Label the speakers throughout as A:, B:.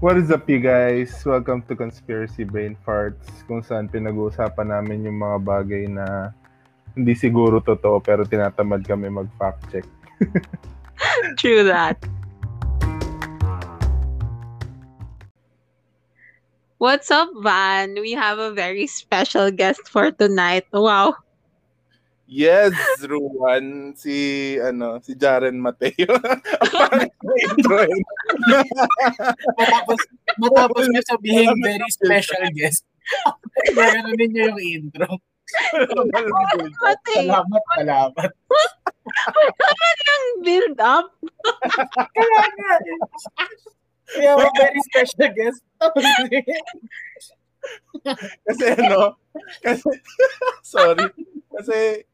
A: What is up, you guys? Welcome to Conspiracy Brain Farts, kung saan pinag-uusapan namin yung mga bagay na hindi siguro totoo pero tinatamad kami mag-fact check.
B: True that. What's up, Van? We have a very special guest for tonight. Wow.
A: Yes, Ruan, si ano, si Jaren Mateo.
C: matapos, matapos niya sabihin very special guest. Gano'n ninyo yung intro. salamat, salamat.
B: Wala yung build up.
C: Kaya nga. Kaya mo very special guest.
A: kasi ano, kasi, sorry, kasi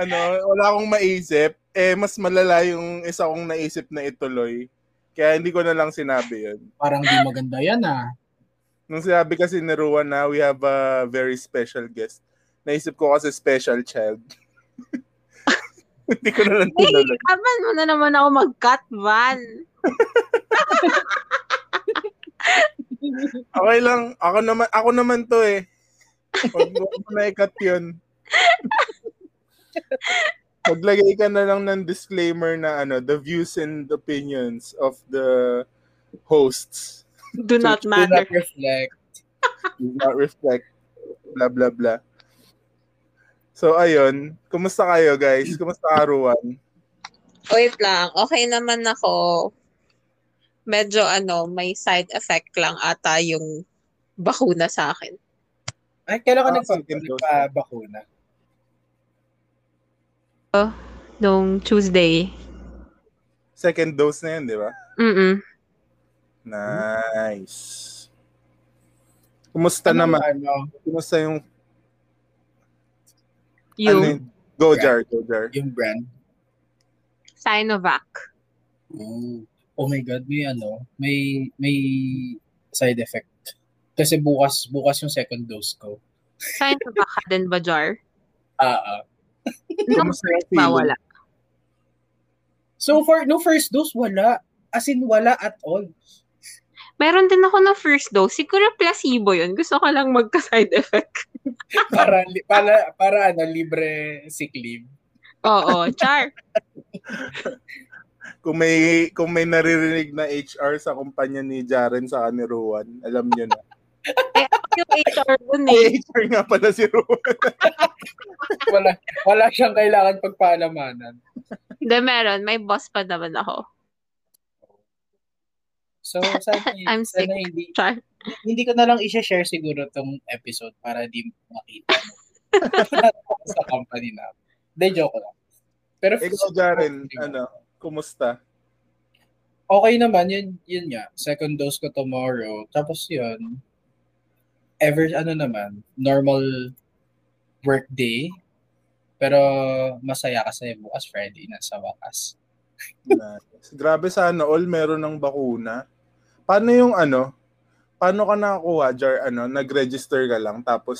A: ano, wala akong maisip. Eh, mas malala yung isa kong naisip na ituloy. Kaya hindi ko na lang sinabi yun.
C: Parang di maganda yan ah.
A: Nung sinabi kasi ni Ruan na we have a very special guest. Naisip ko kasi special child. hindi ko na lang tinuloy.
B: Hey, aman mo na naman ako mag-cut, Van.
A: okay lang. Ako naman, ako naman to eh. Huwag mo na i-cut yun. Maglagay ka na lang ng disclaimer na ano, the views and opinions of the hosts
B: do not matter.
C: Do not reflect.
A: do not reflect. Blah, blah, blah. So, ayun. Kumusta kayo, guys? Kumusta ka, Ruan?
B: Wait lang. Okay naman ako. Medyo ano, may side effect lang ata yung bakuna sa akin.
C: Ay, kailan ka
A: Ah,
C: nagpa- nagpa-bakuna?
B: Nung Tuesday.
A: Second dose na yun, di ba?
B: Mm-mm.
A: Nice. Kumusta
C: Ano,
A: naman?
C: Ano,
A: Kumusta yung... Ano
B: Yung
A: yun? Go, Jar. Go, Jar.
C: yung brand?
B: Sinovac.
C: Oh. oh my God, may ano, may may side effect. Kasi bukas, bukas yung second dose ko.
B: Sinovac ka din ba, Jar?
C: Ah, ah.
B: Nung
A: Kumusta yung feeling?
B: wala?
C: So for no first dose wala. As in wala at all.
B: Meron din ako ng first dose. Siguro placebo yun. Gusto ko lang magka-side effect.
C: Para li- para para ano libre sick leave.
B: Oo, Char.
A: Kung may kung may naririnig na HR sa kumpanya ni Jaren sa ni Ruan, alam niyo na.
B: Yung HR dun eh.
A: Ay, HR nga pala si Ruan.
C: Wala wala siyang kailangan pagpaalamanan.
B: Hindi, meron. May boss pa naman ako.
C: So sana,
B: I'm
C: sana
B: sick.
C: hindi
B: Char.
C: hindi ko na lang i-share siguro tong episode para di makita mo. sa company na. Hindi, joke lang. Pero
A: Ikaw, Jaren, ano, kumusta?
C: okay naman, yun, yun nga. Second dose ko tomorrow. Tapos yun, ever, ano naman, normal work day. Pero masaya kasi bukas Friday na sa wakas.
A: Nice. Grabe sana all meron ng bakuna. Paano yung ano? Paano ka nakakuha, Jar? Ano, nag-register ka lang tapos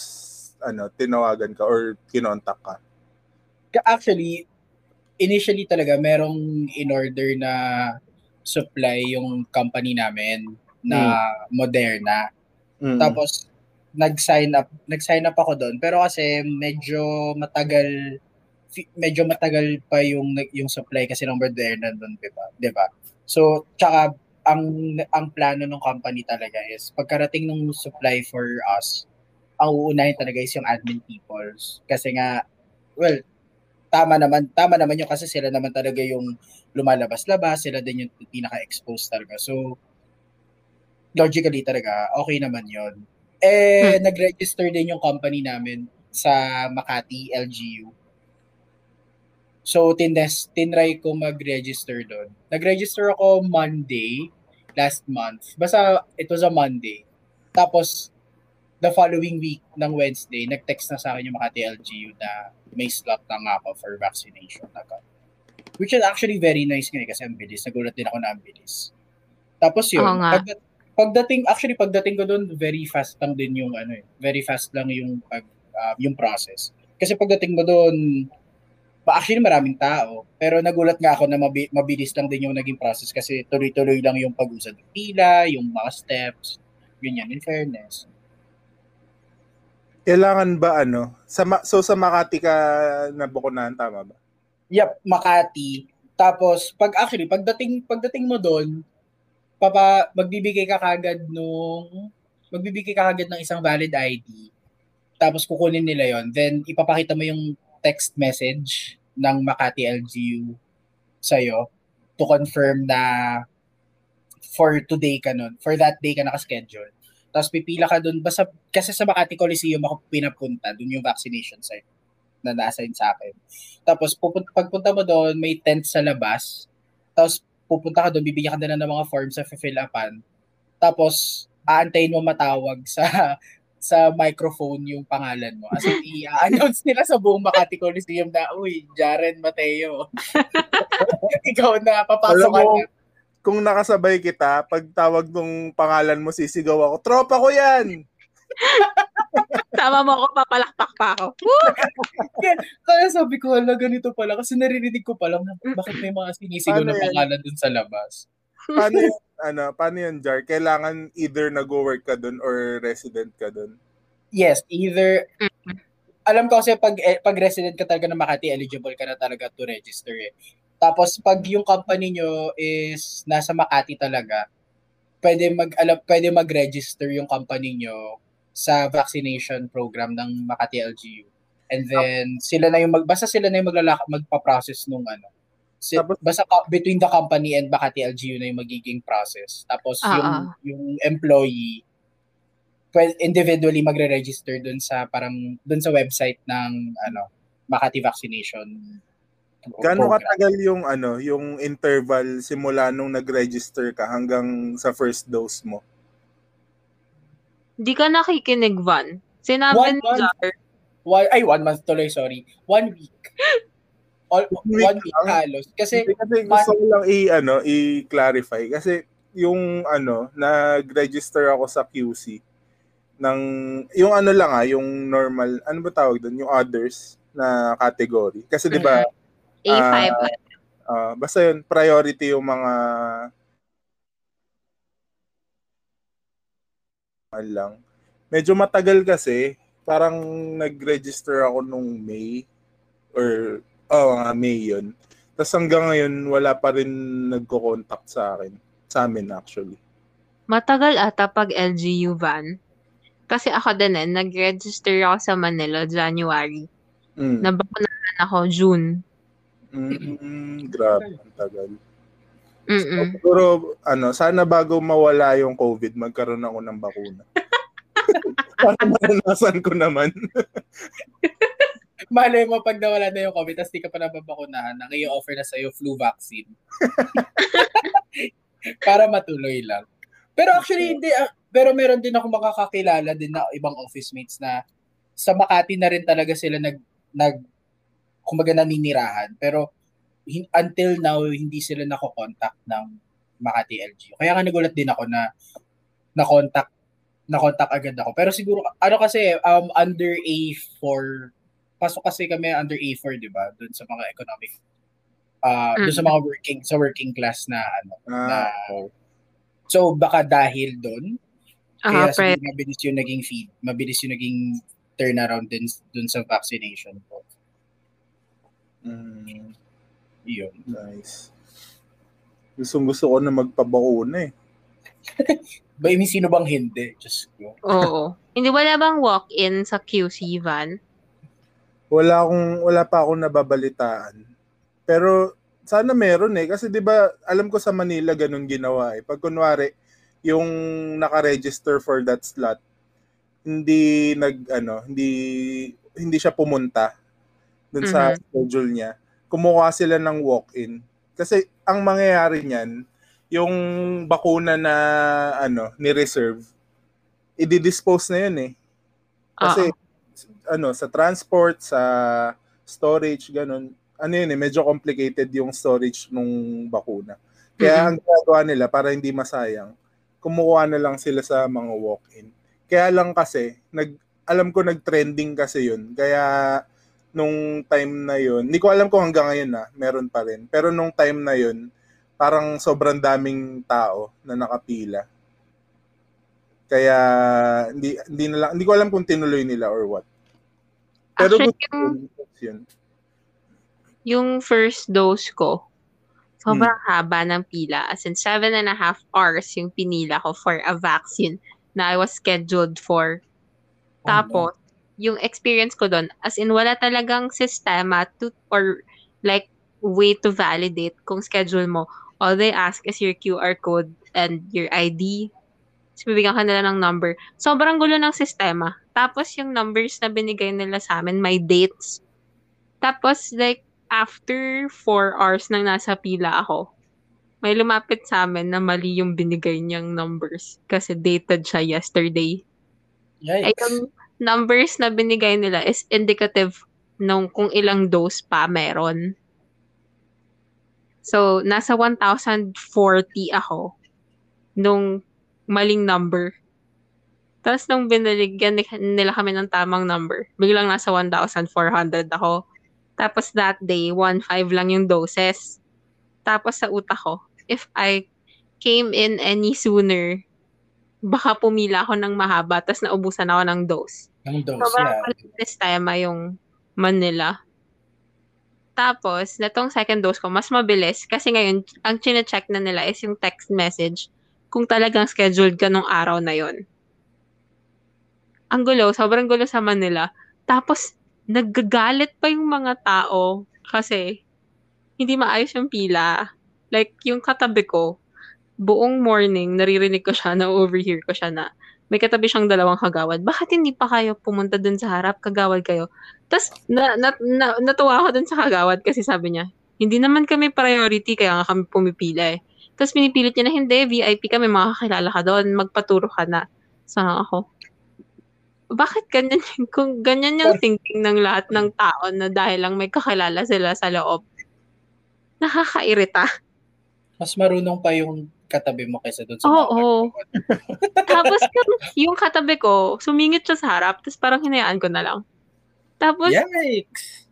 A: ano, tinawagan ka or kinontak ka?
C: Actually, initially talaga merong in-order na supply yung company namin na Moderna.
A: Mm.
C: Tapos nag-sign up, nag-sign up ako doon. Pero kasi medyo matagal medyo matagal pa yung yung supply kasi ng Moderna doon, 'di ba? 'Di ba? So, tsaka ang ang plano ng company talaga is pagkarating ng supply for us, ang uunahin talaga is yung admin people. Kasi nga well, tama naman, tama naman yun kasi sila naman talaga yung lumalabas-labas, sila din yung pinaka-exposed talaga. So, logically talaga, okay naman yon Eh, nag-register din yung company namin sa Makati, LGU. So, tines, tinry ko mag-register doon. Nag-register ako Monday, last month. Basta, it was a Monday. Tapos, the following week ng Wednesday, nag-text na sa akin yung Makati LGU na may slot na nga ako for vaccination. Agad. Which is actually very nice nga eh, kasi ang bilis. Nagulat din ako na ang bilis. Tapos yun,
B: Oo
C: pag, pagdating, actually pagdating ko doon, very fast lang din yung ano eh, very fast lang yung pag, ah, yung process. Kasi pagdating mo doon, actually maraming tao. Pero nagulat nga ako na mabi- mabilis lang din yung naging process kasi tuloy-tuloy lang yung pag-usad ng pila, yung mga steps, ganyan, in fairness.
A: Kailangan ba ano? Sa Ma- so sa Makati ka nabukunahan, tama ba?
C: Yep, Makati. Tapos, pag actually, pagdating, pagdating mo doon, papa, magbibigay ka kagad nung, magbibigay ka kagad ng isang valid ID. Tapos kukunin nila yon Then, ipapakita mo yung text message ng Makati LGU sa'yo to confirm na for today ka nun, for that day ka nakaschedule. Tapos pipila ka dun, basta, kasi sa Makati Coliseum ako pinapunta, dun yung vaccination site na na-assign sa akin. Tapos pupunta, pagpunta mo doon, may tent sa labas. Tapos pupunta ka doon, bibigyan ka na ng mga forms sa fill upan. Tapos aantayin mo matawag sa sa microphone yung pangalan mo. As in, i-announce nila sa buong Makati Coliseum na, uy, Jaren Mateo. Ikaw na, papasok ka na.
A: Kung nakasabay kita, pag tawag nung pangalan mo, sisigaw ako, tropa ko yan!
B: Tama mo ako, papalakpak pa ako.
C: Kaya sabi ko, hala, ganito pala. Kasi naririnig ko pa lang, bakit may mga sinisigaw na pangalan dun sa labas.
A: Paano yun, ano, paano yun, Jar? Kailangan either nag-work ka dun or resident ka dun?
C: Yes, either alam ko kasi pag eh, pag resident ka talaga ng Makati, eligible ka na talaga to register eh. Tapos pag yung company nyo is nasa Makati talaga, pwede mag alam, pwede mag-register yung company nyo sa vaccination program ng Makati LGU. And then sila na yung mag basta sila na yung maglalak magpa-process nung ano. Si,
A: Tapos-
C: basta ka- between the company and Makati LGU na yung magiging process. Tapos
B: Ah,
C: yung
B: ah.
C: yung employee pwede individually magre-register dun sa parang dun sa website ng ano Makati Vaccination program.
A: katagal yung ano, yung interval simula nung nag-register ka hanggang sa first dose mo?
B: Di ka nakikinig, Van. Sinabi
C: One
B: ni
C: month.
B: Jar,
C: One, ay, one month tuloy, sorry. One week. All,
A: week
C: one week
A: lang?
C: halos. Kasi,
A: kasi gusto ko lang i ano, i-clarify kasi yung ano, nag-register ako sa QC ng yung ano lang ah, yung normal, ano ba tawag doon, yung others na category. Kasi 'di ba,
B: A5.
A: ah, basta yun, priority yung mga lang. Medyo matagal kasi, parang nag-register ako nung May or oh, nga May yun. Tapos hanggang ngayon, wala pa rin nagko-contact sa akin. Sa amin actually.
B: Matagal ata pag LGU van. Kasi ako din eh, nag-register ako sa Manila January.
A: Mm.
B: Nabakunahan ako June.
A: Mm, grabe, ang tagal.
B: Mm-mm.
A: Siguro, ano, sana bago mawala yung COVID, magkaroon ako ng bakuna. Para maranasan ko naman.
C: malay mo pag nawala na yung COVID, tapos di ka pa nababakunahan, nang i-offer na sa'yo flu vaccine. Para matuloy lang. Pero actually, hindi. ah, pero meron din ako makakakilala din na ibang office mates na sa Makati na rin talaga sila nag, nag kumbaga naninirahan. Pero until now, hindi sila nako-contact ng Makati LGU. Kaya nga nagulat din ako na na-contact na-contact agad ako. Pero siguro, ano kasi, um, under A4, pasok kasi kami under A4, di ba? Doon sa mga economic, uh, doon sa mga working, sa working class na ano.
A: Ah, okay.
C: So, baka dahil doon,
B: Ah,
C: kaya
B: pre.
C: siguro mabilis yung naging feed, mabilis yung naging turnaround din doon sa vaccination ko.
A: Mm,
C: Yun.
A: nice. Gusto gusto ko na magpabakuna eh.
C: Ba, I mean, sino bang hindi? Just ko.
B: Oo. Hindi wala bang walk-in sa QC van?
A: Wala akong wala pa akong nababalitaan. Pero sana meron eh kasi 'di ba alam ko sa Manila ganun ginawa eh. Pag kunwari yung naka-register for that slot hindi nag ano, hindi hindi siya pumunta dun sa
B: Mhm.
A: schedule niya. Kumuha sila ng walk-in. Kasi ang mangyayari niyan, yung bakuna na ano, ni-reserve, i-dispose na yun eh. Kasi ano, sa transport, sa storage, ganun, ano yun eh, medyo complicated yung storage nung bakuna. Kaya
B: Mhm.
A: ang ginagawa nila para hindi masayang, kumukuha na lang sila sa mga walk-in. Kaya lang kasi, nag, alam ko nag-trending kasi yun. Kaya nung time na yun, hindi ko alam kung hanggang ngayon na, meron pa rin. Pero nung time na yun, parang sobrang daming tao na nakapila. Kaya hindi hindi na lang, hindi ko alam kung tinuloy nila or what. Pero
B: Actually, yung,
A: yun.
B: yung first dose ko, sobrang
A: Hmm.
B: haba ng pila. As in, seven and a half hours yung pinila ko for a vaccine na I was scheduled for.
C: Oh,
B: Tapos, yung experience ko doon, as in, wala talagang sistema to, or like, way to validate kung schedule mo. All they ask is your QR code and your ID. Tapos, bibigyan ka nila ng number. Sobrang gulo ng sistema. Tapos, yung numbers na binigay nila sa amin, may dates. Tapos, like, after four hours nang nasa pila ako, may lumapit sa amin na mali yung binigay niyang numbers kasi dated siya yesterday ay
C: Yikes.
B: yung numbers na binigay nila is indicative nung kung ilang dose pa meron. So, nasa 1,040 ako nung maling number. Tapos nung binaligyan ni- nila kami ng tamang number, biglang nasa 1,400 ako. Tapos that day, 1,500 lang yung doses. Tapos sa utak ko, if I came in any sooner, baka pumila ako ng mahaba tapos naubusan ako ng dose.
C: Ang dose,
B: Sobrang
C: yeah.
B: yeah. sistema yung Manila. Tapos, natong second dose ko, mas mabilis. Kasi ngayon, ang chine-check na nila is yung text message kung talagang scheduled ka nung araw na yon. Ang gulo, sobrang gulo sa Manila. Tapos, naggagalit pa yung mga tao kasi hindi maayos yung pila. Like, yung katabi ko, buong morning, naririnig ko siya, na-overhear ko siya na may katabi siyang dalawang kagawad. Bakit hindi pa kayo pumunta dun sa harap? Kagawad kayo. Tapos, na, na, na, natuwa ako dun sa kagawad kasi sabi niya, hindi naman kami priority, kaya nga kami pumipila eh. Tapos pinipilit niya na hindi, VIP kami, makakilala ka doon, magpaturo ka na. Sana ako, bakit ganyan yung, kung ganyan yung thinking ng lahat ng tao na dahil lang may kakilala sila sa loob, nakakairita.
C: Mas marunong pa yung katabi mo kaysa doon sa
B: Oo,
C: mga
B: oo. Tapos yung, katabi ko, sumingit siya sa harap, tapos parang hinayaan ko na lang. Tapos,
C: Yikes!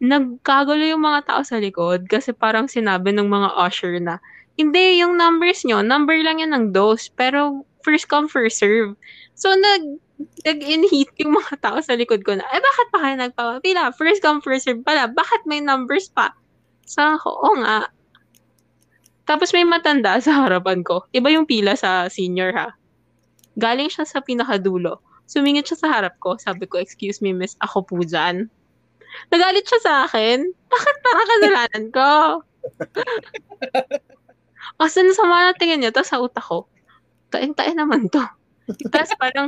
B: nagkagulo yung mga tao sa likod kasi parang sinabi ng mga usher na, hindi, yung numbers nyo, number lang yan ng dose, pero first come, first serve. So, nag, nag-inhit yung mga tao sa likod ko na, eh, bakit pa kayo nagpapapila? First come, first serve pala. Bakit may numbers pa? Sa ako, oo nga. Tapos may matanda sa harapan ko. Iba yung pila sa senior ha. Galing siya sa pinakadulo. Sumingit siya sa harap ko. Sabi ko, excuse me, miss, ako po dyan. Nagalit siya sa akin. Bakit para kasalanan ko? Kasi nasama na tingin niya. Tapos sa utak ko, tain-tain naman to. Tapos parang,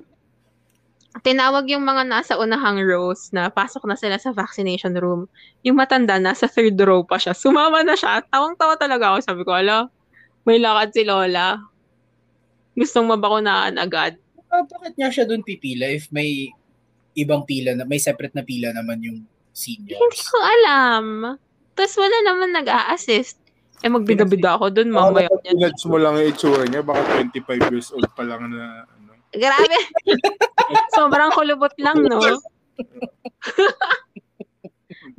B: tinawag yung mga nasa unahang rows na pasok na sila sa vaccination room. Yung matanda, nasa third row pa siya. Sumama na siya. Tawang-tawa talaga ako. Sabi ko, ala, may lakad si Lola. Gustong mabakunaan agad.
C: Ah, bakit nga siya doon pipila if may ibang pila na may separate na pila naman yung
B: Hindi
C: seniors?
B: ko alam. Tapos wala naman nag-a-assist. Eh, magbida-bida ako dun, mamaya.
A: Baka pinage mo lang yung itsura niya, baka 25 years old pa lang na ano.
B: Grabe. Sobrang kulubot lang, no?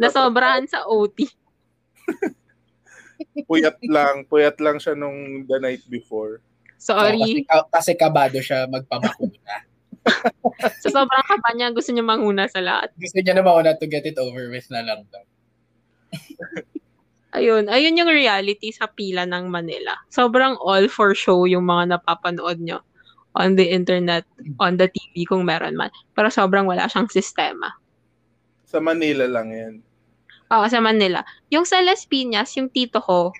B: Nasobrahan sa OT.
A: Puyat lang, puyat lang siya nung the night before.
B: Sorry.
C: Kasi, ka- kasi kabado siya magpamakuna.
B: Sa sobrang kaba niya, gusto niya manguna sa lahat.
C: Gusto niya na mauna to get it over with na lang daw.
B: Ayun, ayun yung reality sa pila ng Manila. Sobrang all for show yung mga napapanood nyo on the internet, on the TV kung meron man. Pero sobrang wala siyang sistema.
A: Sa Manila lang yan.
B: Oo, sa Manila. Yung sa Las Piñas, yung tito ko,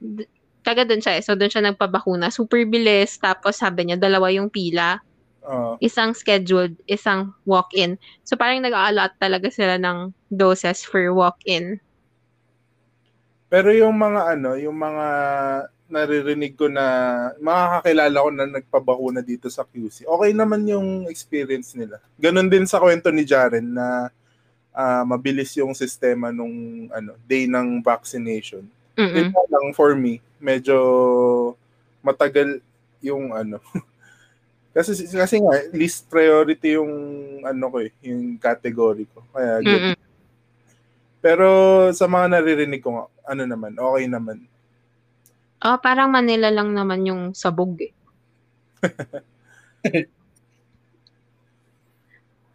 B: d- taga doon siya eh. So, doon siya nagpabakuna. Super bilis. Tapos sabi niya, dalawa yung pila.
A: Oo.
B: Isang scheduled, isang walk-in. So, parang nag-a-allot talaga sila ng doses for walk-in.
A: Pero yung mga ano, yung mga naririnig ko na mga kakilala ko na nagpabakuna dito sa QC, okay naman yung experience nila. Ganon din sa kwento ni Jaren na ah, mabilis yung sistema nung ano, day ng vaccination.
B: Mm-mm.
A: Ito lang for me, medyo matagal yung ano. kasi kasi nga least priority yung ano ko eh, yung category ko. Kaya
B: Mm-mm.
A: Pero sa mga naririnig ko, nga, ano naman, okay naman.
B: Oh, parang Manila lang naman yung sabog eh.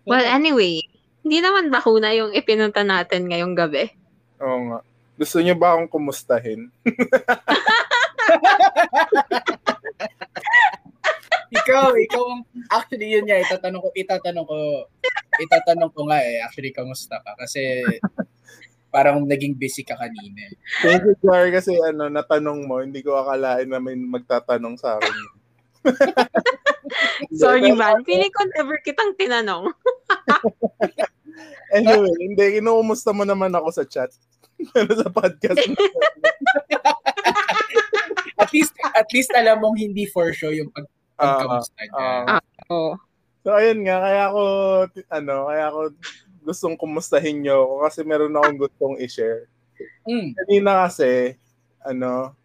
B: well, anyway, hindi naman bakuna yung ipinunta natin ngayong gabi.
A: Oo nga. Gusto niyo ba akong kumustahin?
C: ikaw, ikaw, actually yun nga, itatanong ko, itatanong ko, itatanong ko nga eh, actually, kamusta ka? Kasi, parang naging busy ka kanina.
A: Thank you, Jar, kasi ano, natanong mo, hindi ko akalain na may magtatanong sa akin.
B: Sorry, Van. Feeling ko never kitang tinanong.
A: Anyway, hindi, kinukumusta mo naman ako sa chat. Pero sa podcast.
C: At least, at least alam mong hindi for show yung pag pagkamusta niya.
A: ah.
B: Oo.
A: So, ayun nga, kaya ako, ano, kaya ako gustong kumustahin nyo ako kasi meron akong gustong i-share.
C: Mm.
A: Kanina kasi, ano,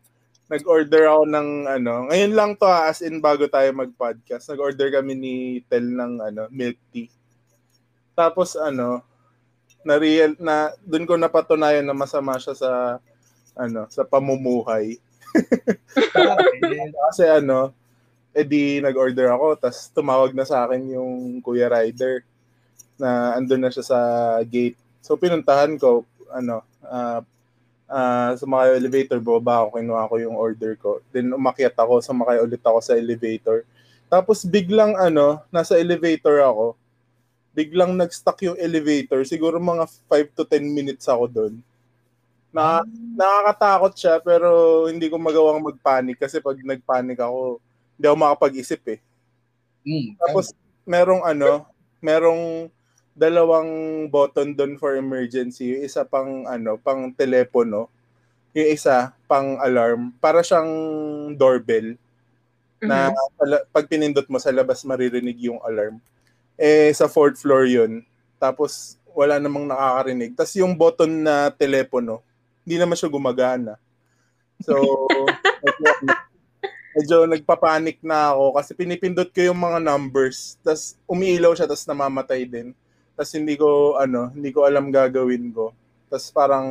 A: nag-order ako ng, ano, ngayon lang to as in bago tayo mag-podcast, nag-order kami ni Tel ng, ano, milk tea. Tapos, ano, na real na doon ko napatunayan na masama siya sa ano sa pamumuhay kasi ano edi nag-order ako tas tumawag na sa akin yung Kuya Rider na andun na siya sa gate so pinuntahan ko ano ah ah sumakay elevator baba ako kinuha ko yung order ko then umakyat ako sumakay ulit ako sa elevator tapos biglang ano nasa elevator ako biglang nag-stuck yung elevator. Siguro mga 5 to 10 minutes ako doon. Na, nakakatakot siya pero hindi ko magawang mag-panic kasi pag nag-panic ako, hindi ako makapag-isip eh.
C: Mm.
A: Tapos merong ano, merong dalawang button doon for emergency. Yung isa pang ano, pang telepono. Yung isa pang alarm. Para siyang doorbell na pala- pag pinindot mo sa labas maririnig yung alarm. Eh sa fourth floor yun. Tapos wala namang nakakarinig. Tapos yung button na telepono, hindi naman siya gumagana. So, medyo nagpapanik na ako kasi pinipindot ko yung mga numbers. Tapos umiilaw siya, tapos namamatay din. Tapos hindi ko, ano, hindi ko alam gagawin ko. Tapos parang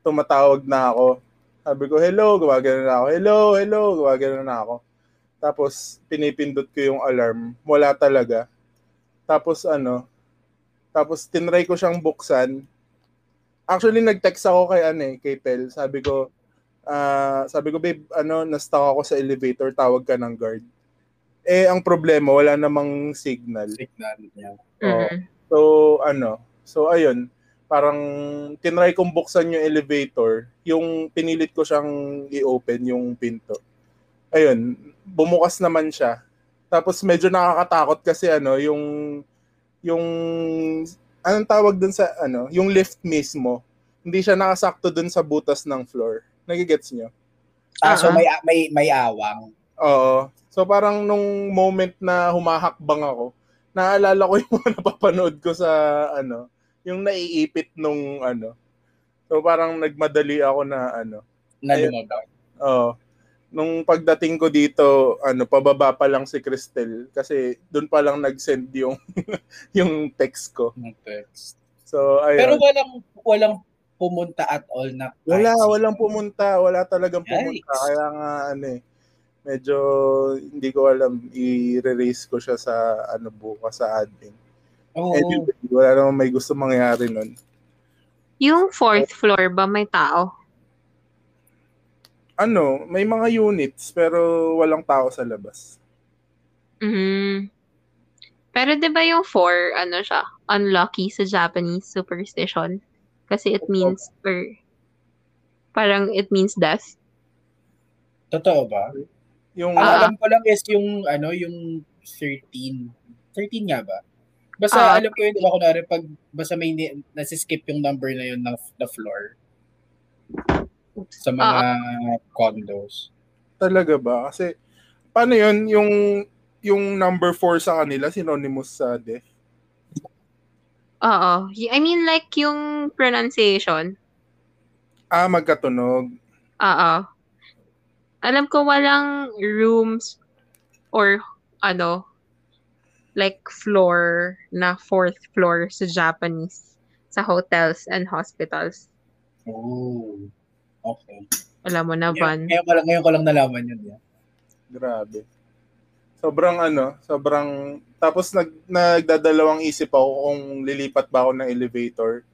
A: tumatawag na ako. Sabi ko, hello, gumagana na ako. Hello, hello, gumagana na ako. Tapos pinipindot ko yung alarm. Wala talaga. Tapos ano, tapos tinry ko siyang buksan. Actually, nag-text ako kay ano eh, kay Pel. Sabi ko, ah, sabi ko, babe, ano, na-stuck ako sa elevator, tawag ka ng guard. Eh, ang problema, wala namang signal.
C: Signal niya.
B: Mhm.
A: So, ano, so ayun, parang tinry kong buksan yung elevator, yung pinilit ko siyang i-open yung pinto. Ayun, bumukas naman siya. Tapos medyo nakakatakot kasi ano, yung yung anong tawag dun sa ano, yung lift mismo, hindi siya nakasakto dun sa butas ng floor. Nagigets nyo?
C: Ah, so
B: ah.
C: may may may awang.
A: Oo. So parang nung moment na humahakbang ako, naalala ko yung napapanood ko sa ano, yung naiipit nung ano. So parang nagmadali ako na ano.
C: na
A: Ayun.
C: lumabas.
A: Oo. Nung pagdating ko dito, ano, pababa pa lang si Cristel kasi doon pa lang nag-send yung yung text ko.
C: ng text.
A: So ayun.
C: Pero walang walang pumunta at all na
A: Wala, walang pumunta. Wala talagang pumunta.
C: Yikes.
A: Kaya nga, ano eh, medyo hindi ko alam, i-release ko siya sa, ano, bukas sa admin.
C: Oo.
A: Anyway, wala namang may gusto mangyari nun.
B: Yung fourth floor ba may tao?
A: Ano, may mga units, pero walang tao sa labas.
B: Mhm. Pero 'di ba yung four, ano siya, unlucky sa Japanese superstition? Kasi it means or parang it means death.
C: Totoo ba?
A: Yung,
B: Ah.
C: alam ko lang is yung ano, yung 13. 13 nga ba? Basta
B: Ah.
C: alam ko yun, di ba, kunwari, pag basta may nasiskip yung number na yun ng the floor sa mga condos.
A: talaga ba? Kasi, paano yun, yung, yung number 4 sa kanila, synonymous sa death?
B: Oo. I mean like yung pronunciation.
A: Ah, magkatunog.
B: Oo. Alam ko walang rooms or ano like floor na fourth floor sa Japanese. sa hotels and hospitals.
C: Oh. Okay.
B: Alam mo na, Van.
C: Ngayon, ngayon, ko lang, ngayon ko lang nalaman yun. Yeah.
A: Grabe. Sobrang ano, sobrang tapos nag nagdadalawang isip ako kung lilipat ba ako ng elevator.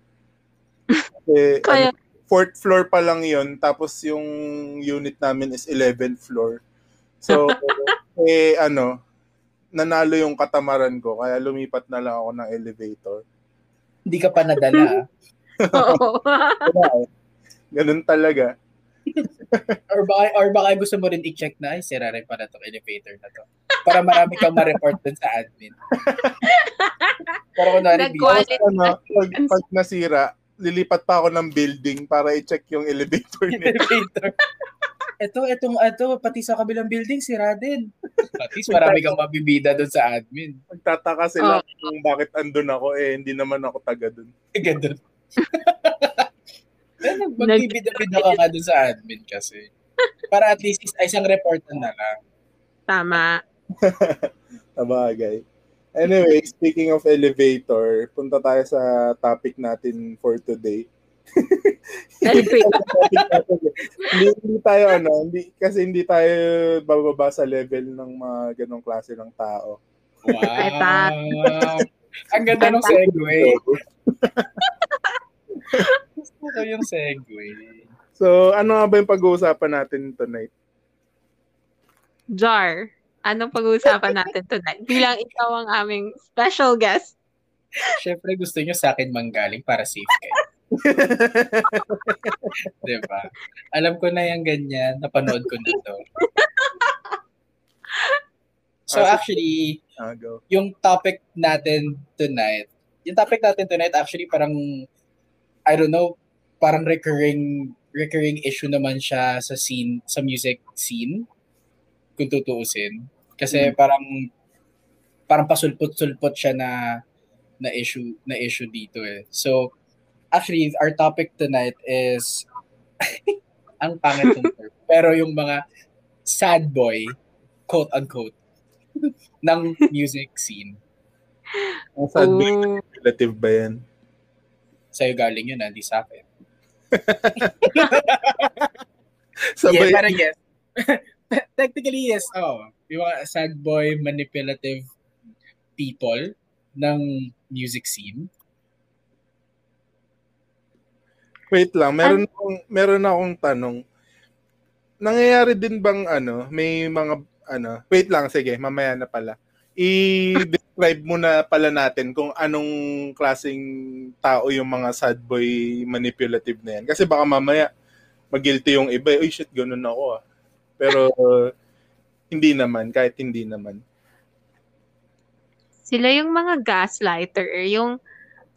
A: Kasi
B: Kaya,
A: ano, fourth floor pa lang 'yon, tapos yung unit namin is 11th floor. So eh ano, nanalo yung katamaran ko kaya lumipat na lang ako ng elevator.
C: Hindi ka pa nadala.
B: oo.
A: Wala eh. Ganun talaga.
C: or baka, or baka gusto mo rin i-check na, ay, sira rin pala itong elevator na to. Para marami kang ma-report dun sa admin. Para kunwari,
B: Nag-quality.
A: Tapos ano, pag, pag nasira, lilipat pa ako ng building para i-check yung elevator nila.
C: elevator. Ito, itong, ito, pati sa kabilang building, sira din. At least marami kang mabibida dun sa admin.
A: Magtataka sila kung bakit andun ako eh hindi naman ako taga dun.
C: Ganun. Magbibida-bida ka nga dun sa admin kasi. Para at least is- isang report na lang.
B: Tama.
A: Sabagay. Anyway, speaking of elevator, punta tayo sa topic natin for today. Hindi, hindi tayo ano, hindi, kasi hindi tayo bababa sa level ng mga ganong klase ng tao.
C: Wow! Ang ganda ng segue. Gusto yung segue.
A: So, ano nga ba yung pag-uusapan natin tonight?
B: Jar, anong pag-uusapan natin tonight? Bilang ikaw ang aming special guest.
C: Siyempre gusto nyo sa akin manggaling para safe kayo. diba? Alam ko na yung ganyan. Napanood ko na to. So actually,
A: Ah, go.
C: yung topic natin tonight, yung topic natin tonight actually parang, I don't know, parang recurring recurring issue naman siya sa scene, sa music scene, kung tutuusin. Kasi parang, parang pasulpot-sulpot siya na, na issue, na issue dito eh. So, actually, our topic tonight is, ang pangit ng term, pero yung mga sad boy, quote-unquote, ng music scene.
A: Ang sad
B: Oh,
A: relative ba yan?
C: Sa'yo galing yun, hindi sa akin.
A: Sabay,
C: Yeah, parang yes. Technically, yes. Oh, yung mga sad boy, manipulative people ng music scene.
A: wait lang, meron akong, meron akong tanong. Nangyayari din bang ano, may mga ano, wait lang, sige, mamaya na pala. I-describe muna pala natin kung anong klaseng tao yung mga sad boy manipulative na yan. Kasi baka mamaya mag-guilty yung iba. Uy, shit, ganun ako ah. Pero hindi naman, kahit hindi naman.
B: sila yung mga gaslighter. Yung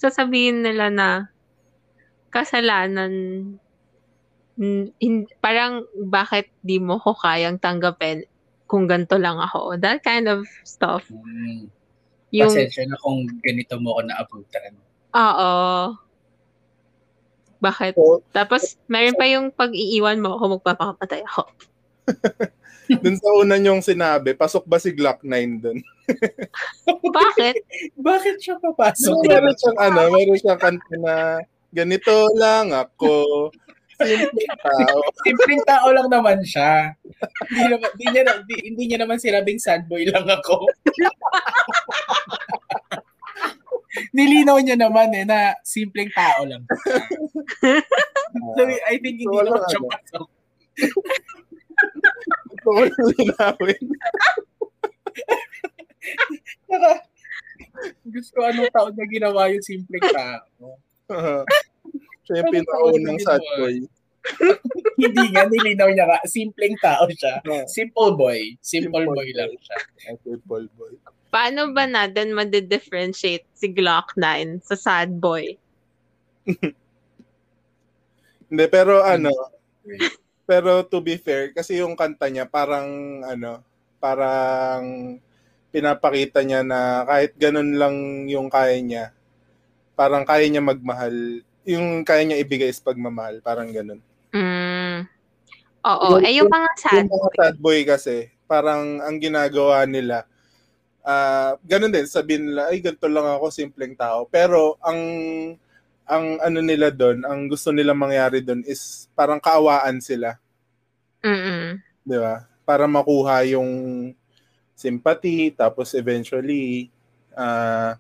B: sasabihin nila na kasalanan mm, hin- parang bakit di mo ko kayang tanggapin kung ganito lang ako. That kind of stuff.
C: Hmm.
B: Yung,
C: Pasensya na kung ganito mo ako naabutan.
B: oo. Bakit?
A: So,
B: Tapos, meron pa yung pag-iiwan mo ako, magpapakapatay ako.
A: dun sa una niyong sinabi, pasok ba si Glock 9 dun?
B: Bakit?
C: Bakit siya papasok?
A: So, meron siyang ano, meron siyang kanta na ganito lang ako. Simple tao.
C: Simpleng tao lang naman siya. hindi, naman, hindi, niya, hindi, hindi niya naman sinabing sad boy lang ako. Nilinaw niya naman eh na simpleng tao lang. siya. So, I think hindi
A: So,
C: naman siya
A: ano.
C: pasok.
A: Gusto ko lang linawin.
C: Saka, gusto anong taon na ginawa yung simpleng tao.
A: Siya yung pinakaunang sad boy.
C: hindi nga, nilinaw niya nga, simpleng tao siya.
A: Ah,
C: Simple boy. Simple,
A: Simple
C: boy
A: boy.
C: lang siya.
A: Simple boy.
B: Paano ba natin ma-differentiate si Glock 9 sa sad boy?
A: Hindi, pero ano, pero to be fair, kasi yung kanta niya parang ano, parang pinapakita niya na kahit ganun lang yung kaya niya, parang kaya niya magmahal, yung kaya niya ibigay is pagmamahal, parang ganun.
B: Mm. Oo.
A: Yung-
B: Eh, yung mga sad
A: yung mga sad boy kasi, parang ang ginagawa nila, ah ganun din, sabihin nila, ay, ganito lang ako, simpleng tao. Pero, ang ang ano nila doon, ang gusto nila mangyari doon is parang kaawaan sila,
B: Mm-mm.
A: 'di ba? Para makuha yung sympathy tapos eventually ah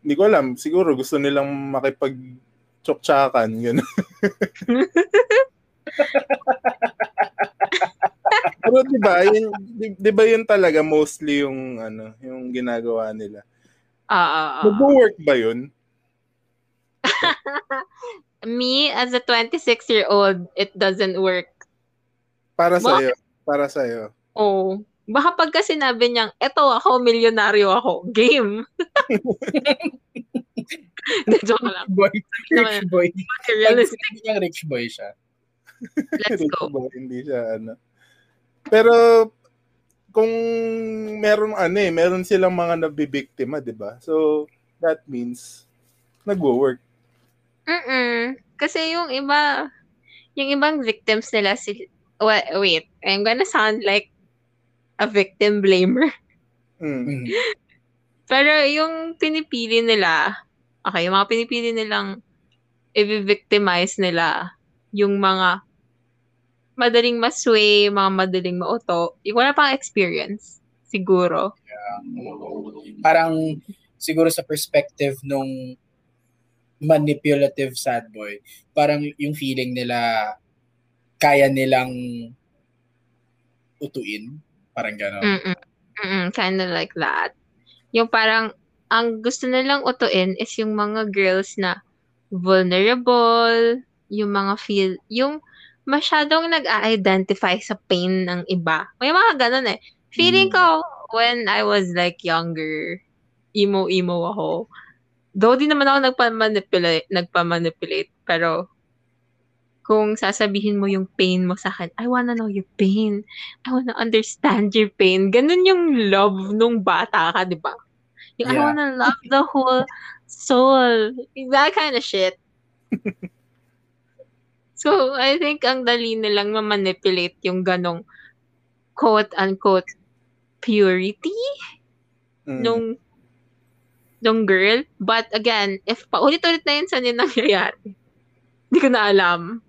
A: hindi ko alam, siguro gusto nilang makipag tsoktsakan, gano'n. Pero 'di ba, yun, 'di- 'di ba yun talaga mostly yung ano, yung ginagawa nila.
B: Ah, ah, ah.
A: Nag-work ba yun?
B: Me, as a 26-year-old, it doesn't work.
A: Para sa
B: Bakit?
A: para sa iyo.
B: Oh. Baka pagka sinabi niyang, eto ako, milyonaryo ako. Game. Joke lang.
C: Boy, rich boy.
B: Materialistic.
C: Niyang rich boy siya.
B: Let's go.
A: Hindi siya ano. Pero kung meron ano eh, meron silang mga nabibiktima, 'di ba? So that means nagwo-work.
B: Mm-mm. Kasi yung iba, yung ibang victims nila, si, wait, wait, I'm gonna sound like a victim blamer.
A: Mm.
C: Mhm.
B: Pero yung pinipili nila, okay, yung mga pinipili nilang i-victimize nila, yung mga madaling masway, mga madaling mauto, yung wala pang experience, siguro.
C: Parang siguro sa perspective nung manipulative sad boy, parang yung feeling nila kaya nilang utuin. Parang gano'n.
B: Mm-mm. Mm-mm, kind of like that. Yung parang, ang gusto nilang utuin is yung mga girls na vulnerable, yung mga feel, yung masyadong nag-identify sa pain ng iba. May mga ganun eh. Feeling
C: Mm.
B: ko, when I was like younger, emo-emo ako. Though di naman ako nagpa-manipulate, nagpa-manipulate, pero kung sasabihin mo yung pain mo sa akin, I wanna know your pain. I wanna understand your pain. Ganun yung love nung bata ka, di ba? Yung I
C: Yeah.
B: wanna love the whole soul. That kind of shit. so, I think ang dali nilang ma-manipulate yung ganong quote-unquote purity
A: Mm.
B: nung nung girl. But again, if paulit-ulit na yun sa nila nangyayari, hindi ko na alam.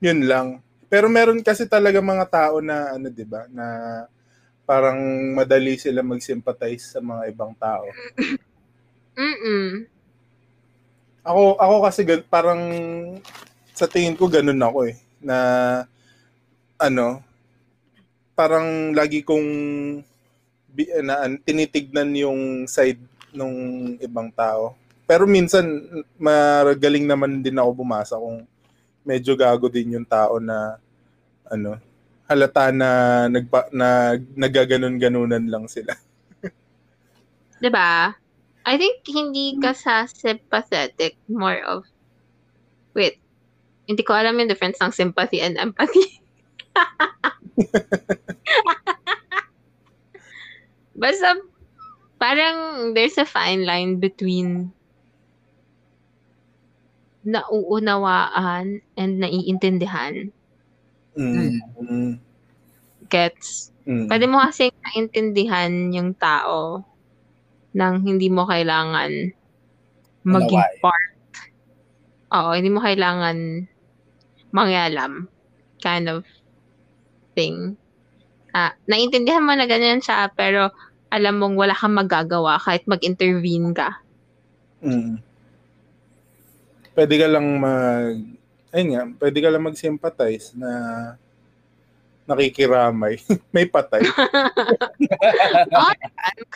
A: Yun lang. Pero meron kasi talaga mga tao na ano 'di ba, na parang madali sila mag-sympathize sa mga ibang tao.
B: Mm-mm.
A: Ako ako kasi parang sa tingin ko ganun ako eh na ano parang lagi kong na, an- tinitignan yung side nung ibang tao. Pero minsan magaling naman din ako bumasa kung medyo gago din yung tao na ano halata na nagpa, na nagaganon-ganunan lang sila.
B: 'Di ba? I think hindi ka sa sympathetic, more of wait. Hindi ko alam yung difference ng sympathy and empathy. Basta parang there's a fine line between nauunawaan and naiintindihan.
A: Mm. Mm.
B: Gets?
A: Mm.
B: Pwede mo kasi naintindihan yung tao nang hindi mo kailangan maging
C: Unaway.
B: part. Oo, hindi mo kailangan mangyalam kind of thing. Ah, naintindihan mo na ganyan siya, pero alam mong wala kang magagawa kahit mag-intervene ka.
A: Mm. Pwede ka lang mag ayun nga, pwede ka lang mag-sympathize na nakikiramay. May patay.
B: oh,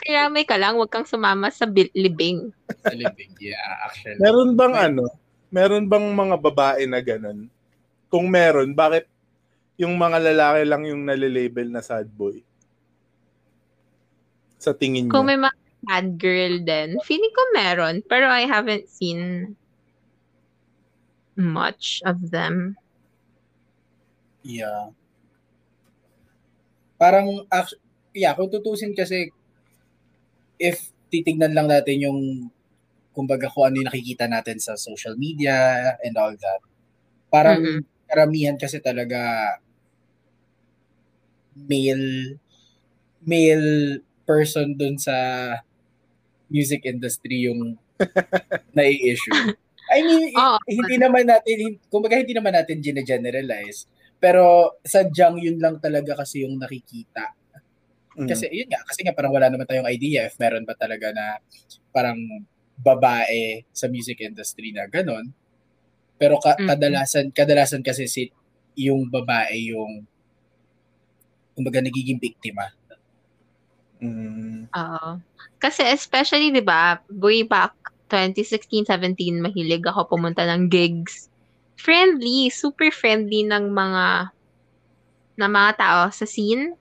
B: kaya may ka lang, huwag kang sumama sa bil- libing.
C: Sa living. Yeah, actually.
A: Meron bang ano? Meron bang mga babae na ganun? Kung meron, bakit yung mga lalaki lang yung nalilabel na sad boy? Sa tingin
B: Kung
A: niyo?
B: may mga bad girl din, feeling ko meron, pero I haven't seen much of them.
C: Yeah. Parang, yeah, kung tutusin kasi, if titignan lang natin yung, kumbaga kung ano yung nakikita natin sa social media and all that, parang
B: Mm-mm.
C: karamihan kasi talaga male male person dun sa music industry yung nai-issue. I mean,
B: Oo.
C: hindi naman natin, kumbaga hindi naman natin gine-generalize. Pero sadyang yun lang talaga kasi yung nakikita.
A: Mm.
C: Kasi yun nga, kasi nga parang wala naman tayong idea if meron ba talaga na parang babae sa music industry na ganon. Pero ka-
B: Mhm.
C: kadalasan kadalasan kasi si yung babae yung kumbaga nagiging biktima.
A: Mm.
B: Oo. Kasi especially, di ba, way back 2016-17, mahilig ako pumunta ng gigs. Friendly, super friendly ng mga ng mga tao sa scene.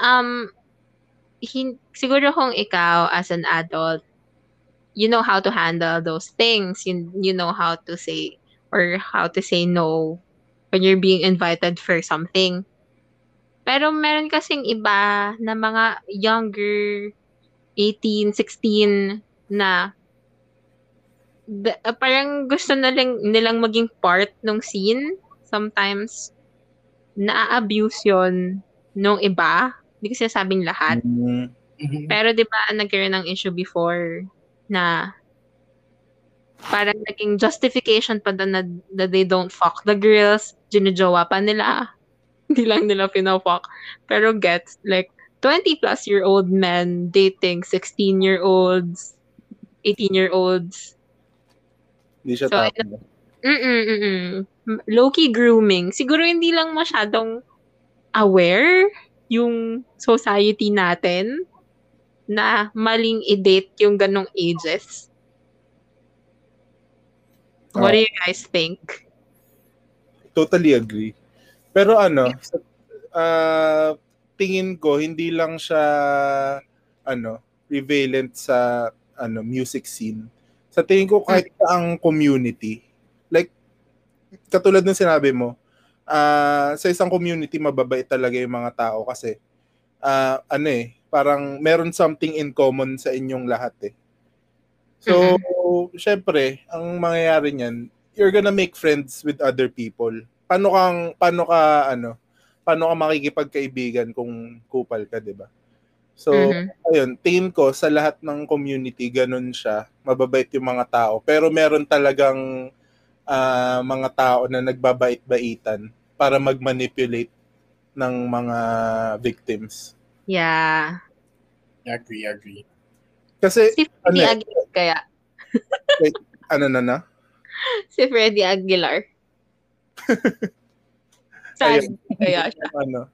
B: Um, hin- siguro kung ikaw as an adult, you know how to handle those things. You, you know how to say or how to say no when you're being invited for something. Pero meron kasing iba na mga younger 18, 16 na the- uh, parang gusto na lang nilang maging part ng scene. Sometimes na-abuse yon nung iba. Hindi ko sinasabing lahat.
A: Mm.
C: Mhm.
B: Pero 'di ba nagkaroon ng issue before na parang naging justification pa na, na they don't fuck the girls, ginujowa pa nila. Hindi lang nila pinafuck. Pero gets like 20 plus year old men dating 16 year olds, 18 year olds.
A: Hindi siya
B: So, mm-mm. Low-key grooming. Siguro hindi lang masyadong aware yung society natin na maling i-date yung ganong ages. What do you guys think?
A: Totally agree. Pero ano, ah, tingin ko hindi lang siya ano, prevalent sa ano, music scene. Sa tingin ko kahit sa ang community. Like katulad ng sinabi mo, ah, sa isang community mababait talaga yung mga tao kasi ah, ano eh, parang meron something in common sa inyong lahat eh. So, syempre, ang mangyayari niyan, you're gonna make friends with other people. Paano kang paano ka ano, paano ka makikipagkaibigan kung kupal ka, 'di ba? So,
B: Mhm.
A: ayun, tingin ko sa lahat ng community ganun siya. Mababait yung mga tao, pero meron talagang ah, mga tao na nagbabait-baitan para mag-manipulate ng mga victims.
B: Yeah.
C: Agree, agree.
A: Kasi
B: Si Freddy
A: Ano eh?
B: Aguilar kaya.
A: ano na na?
B: Si Freddy Aguilar. Sad kaya siya.
A: Ano?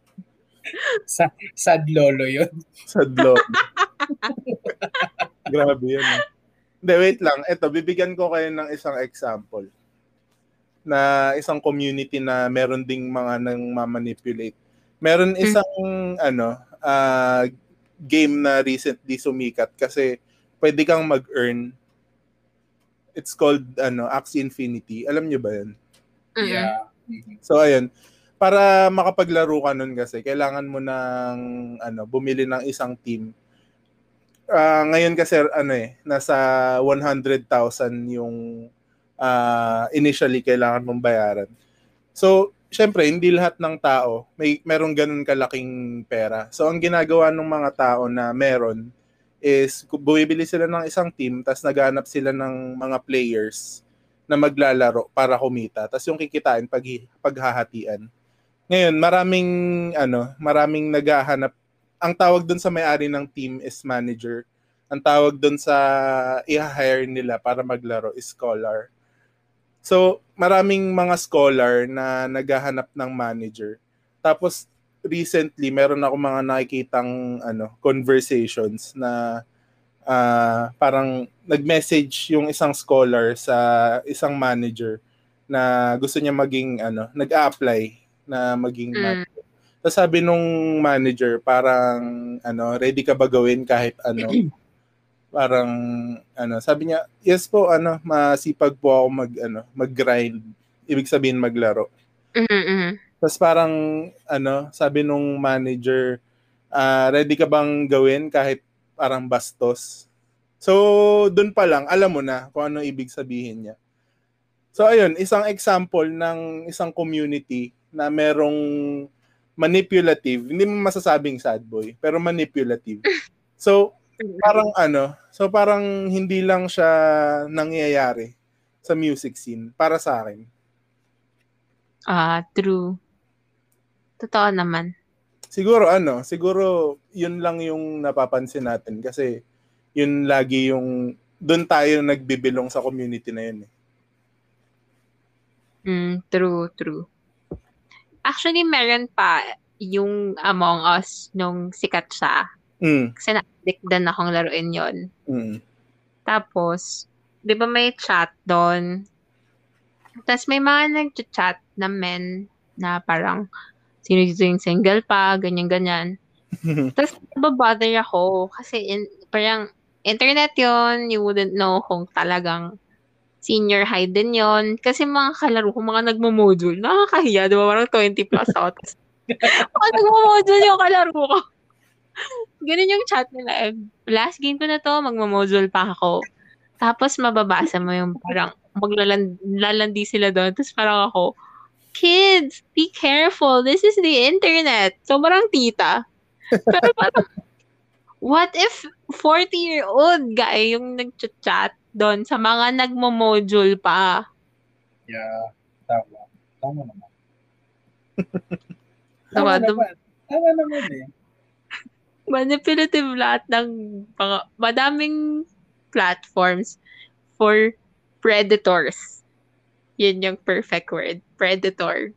C: Sa, sad lolo yun.
A: Sa blog. Grabe yun. eh. Hindi, wait lang. Ito, bibigyan ko kayo ng isang example na isang community na meron ding mga nang mamanipulate. Meron isang ano ah, game na recently sumikat kasi pwede kang mag-earn. It's called ano Axie Infinity. Alam niyo ba 'yun?
B: Mm-mm.
C: Yeah.
A: So ayun, para makapaglaro ka nun kasi kailangan mo ng ano, bumili ng isang team. Ah, ngayon kasi ano eh, nasa 100,000 yung ah, initially kailangan mong bayaran. So, syempre hindi lahat ng tao may merong ganun kalaking pera. So ang ginagawa ng mga tao na meron is bumibili sila ng isang team tapos naghanap sila ng mga players na maglalaro para kumita. Tapos yung kikitain pag paghahatian. Ngayon, maraming ano, maraming naghahanap. Ang tawag doon sa may-ari ng team is manager. Ang tawag doon sa i-hire nila para maglaro is scholar. So, maraming mga scholar na naghahanap ng manager. Tapos recently, meron ako mga nakikitang ano, conversations na ah, parang nag-message yung isang scholar sa isang manager na gusto niya maging ano, nag-apply na maging
B: Mm.
A: manager. Tapos sabi nung manager, parang ano, ready ka ba gawin kahit ano? parang ano, sabi niya, yes po, ano, masipag po ako mag ano, mag-grind. Ibig sabihin maglaro.
B: Mm-mm.
A: Tapos parang ano, sabi nung manager, ah, ready ka bang gawin kahit parang bastos? So, dun pa lang, alam mo na kung ano ibig sabihin niya. So, ayun, isang example ng isang community na merong manipulative, hindi mo masasabing sad boy, pero manipulative. So, parang ano, so parang hindi lang siya nangyayari sa music scene para sa akin.
B: Ah, true. Totoo naman.
A: Siguro ano, siguro yun lang yung napapansin natin kasi yun lagi yung doon tayo nagbibilong sa community na yun eh.
B: Mm, true, true. Actually, meron pa yung Among Us nung sikat siya.
A: Mm.
B: Kasi na-addict din akong laruin yon.
A: Mm.
B: Tapos, di ba may chat doon? Tapos may mga nag-chat na men na parang sino yung single pa, ganyan-ganyan. Tapos nababother ako kasi in, parang internet yon you wouldn't know kung talagang senior high din yon Kasi mga kalaro ko, mga nagmo-module, nakakahiya, di ba? Parang 20 plus out. mga nagmo-module yung kalaro ko. Ganun yung chat nila. Eh, last game ko na to, magmo-module pa ako. Tapos mababasa mo yung parang maglalandi sila doon. Tapos parang ako, kids, be careful. This is the internet. Sobrang tita. Pero parang, what if 40-year-old guy yung nag-chat doon sa mga nagmo-module pa?
C: Yeah, tama. Tama naman.
B: Diba?
C: Tama naman. Tama naman eh.
B: Manipulative lahat ng mga, madaming platforms for predators. Yun yung perfect word. Predator.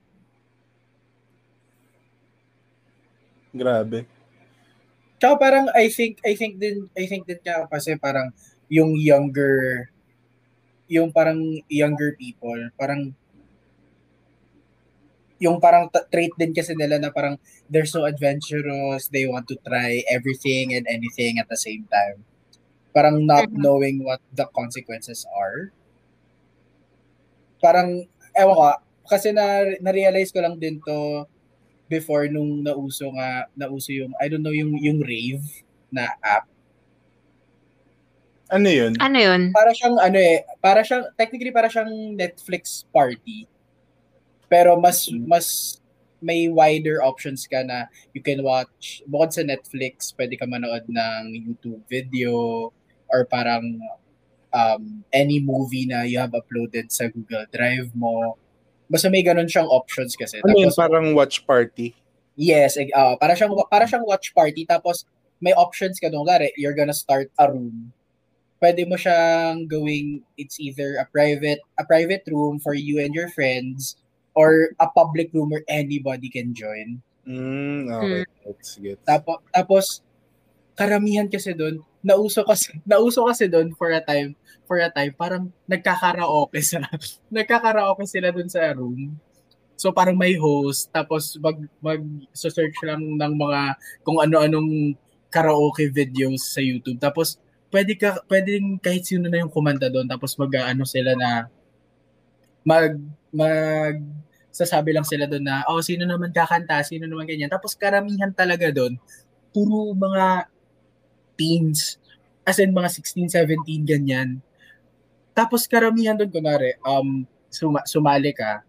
A: Grabe.
C: Tsaka parang I think I think din I think din kaya kasi parang yung younger yung parang younger people parang yung parang t- trait din kasi nila na parang they're so adventurous, they want to try everything and anything at the same time. Parang not
B: Mhm.
C: knowing what the consequences are. Parang, ewan ko, kasi na, na-realize ko lang din to before nung nauso nga, nauso yung, I don't know, yung, yung rave na app.
A: Ano yun?
B: Ano yun?
C: Para siyang, ano eh, para siyang, technically para siyang Netflix party. Pero mas, mas may wider options ka na you can watch, bukod sa Netflix, pwede ka manood ng YouTube video or parang um, any movie na you have uploaded sa Google Drive mo. Basta may ganun siyang options kasi.
A: Ano yun?
C: Tapos,
A: Parang watch party?
C: Yes, ah, para siyang para siyang watch party tapos may options ka doon. Lari, you're gonna start a room. Pwede mo siyang gawing it's either a private a private room for you and your friends or a public room where anybody can join.
A: Mm, okay. Gets, gets.
C: Tapos tapos karamihan kasi doon nauso kasi nauso kasi doon for a time for a time parang nagkakaraoke sa nagkakaraoke sila doon sa room. So parang may host tapos mag mag search lang ng mga kung ano-anong karaoke videos sa YouTube. Tapos pwede ka pwedeng kahit sino na yung kumanta doon tapos mag-ano sila na mag mag sasabi lang sila doon na oh sino naman kakanta, sino naman ganyan. Tapos karamihan talaga doon puro mga teens as in mga 16, 17 ganyan. Tapos karamihan doon kunwari um suma- sumali ka.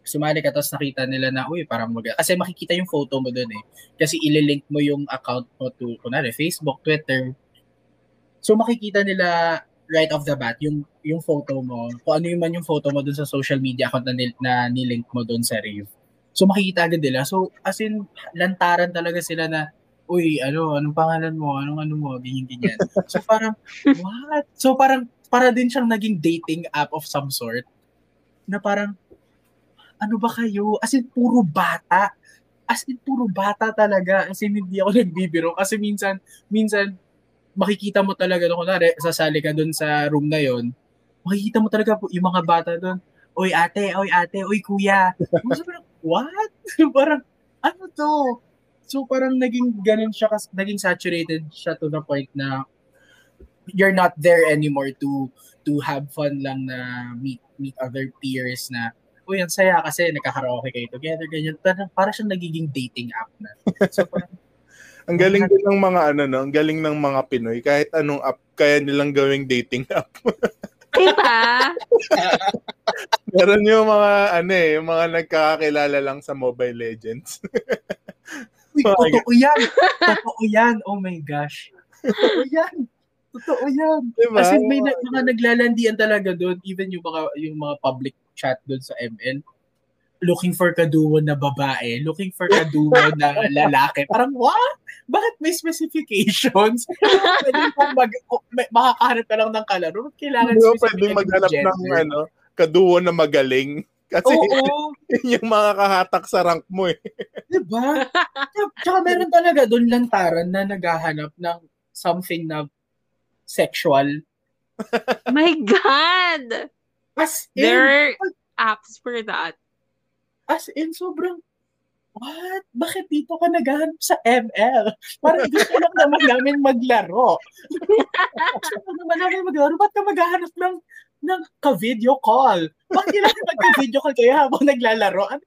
C: Sumali ka tapos nakita nila na uy parang mag kasi makikita yung photo mo doon eh. Kasi ililink mo yung account mo to kunwari Facebook, Twitter. So makikita nila right off the bat yung yung photo mo kung ano yung man yung photo mo doon sa social media account na, nil, na nilink mo doon sa Rave so makikita agad nila. So as in lantaran talaga sila na uy ano anong pangalan mo? Anong ano mo? Ganyan ganyan. So parang what? So parang para din siyang naging dating app of some sort na parang ano ba kayo? As in, puro bata. As in, puro bata talaga. As in, hindi ako nagbibiro. Kasi minsan, minsan, makikita mo talaga, no, kunwari, sasali ka dun sa room na yon makikita mo talaga po yung mga bata dun, oy ate, oy ate, oy kuya. So, parang, what? parang, ano to? So, parang naging ganun siya, naging saturated siya to the point na you're not there anymore to to have fun lang na meet meet other peers na uy, ang saya kasi nagkakaraoke kayo together, ganyan. Parang, parang siyang nagiging dating app na. So, parang,
A: Ang galing din ng mga ano no, ang galing ng mga Pinoy kahit anong app kaya nilang gawing dating app.
B: Diba?
A: Meron yung mga ano eh, yung mga nagkakakilala lang sa Mobile Legends.
C: uy,
A: Oh my
C: totoo yan! Totoo yan! Oh my gosh. Totoo yan. Totoo yan.
A: Diba?
C: As in, may na, mga naglalandian talaga doon, even yung mga, yung mga public chat doon sa ML, looking for kaduo na babae, looking for kaduo na lalaki. Parang, what? Bakit may specifications? Pwede kung mag, may, makakahanap ka lang ng kalaro. Kailangan specific
A: pwedeng maghanap ng ano, kaduo na magaling. Kasi
C: Oo,
A: yun yung mga kahatak sa rank mo eh.
C: diba? Tsaka meron talaga doon lantaran na naghahanap ng something na sexual.
B: My God!
C: As in,
B: There are apps for that.
C: as in, sobrang, what? Bakit dito ka naghahanap sa ML? Parang gusto lang naman namin maglaro. gusto lang naman namin maglaro. Ba't ka maghahanap ng, ng ka-video call? Bakit kailangan magka-video call kayo habang naglalaro? Ano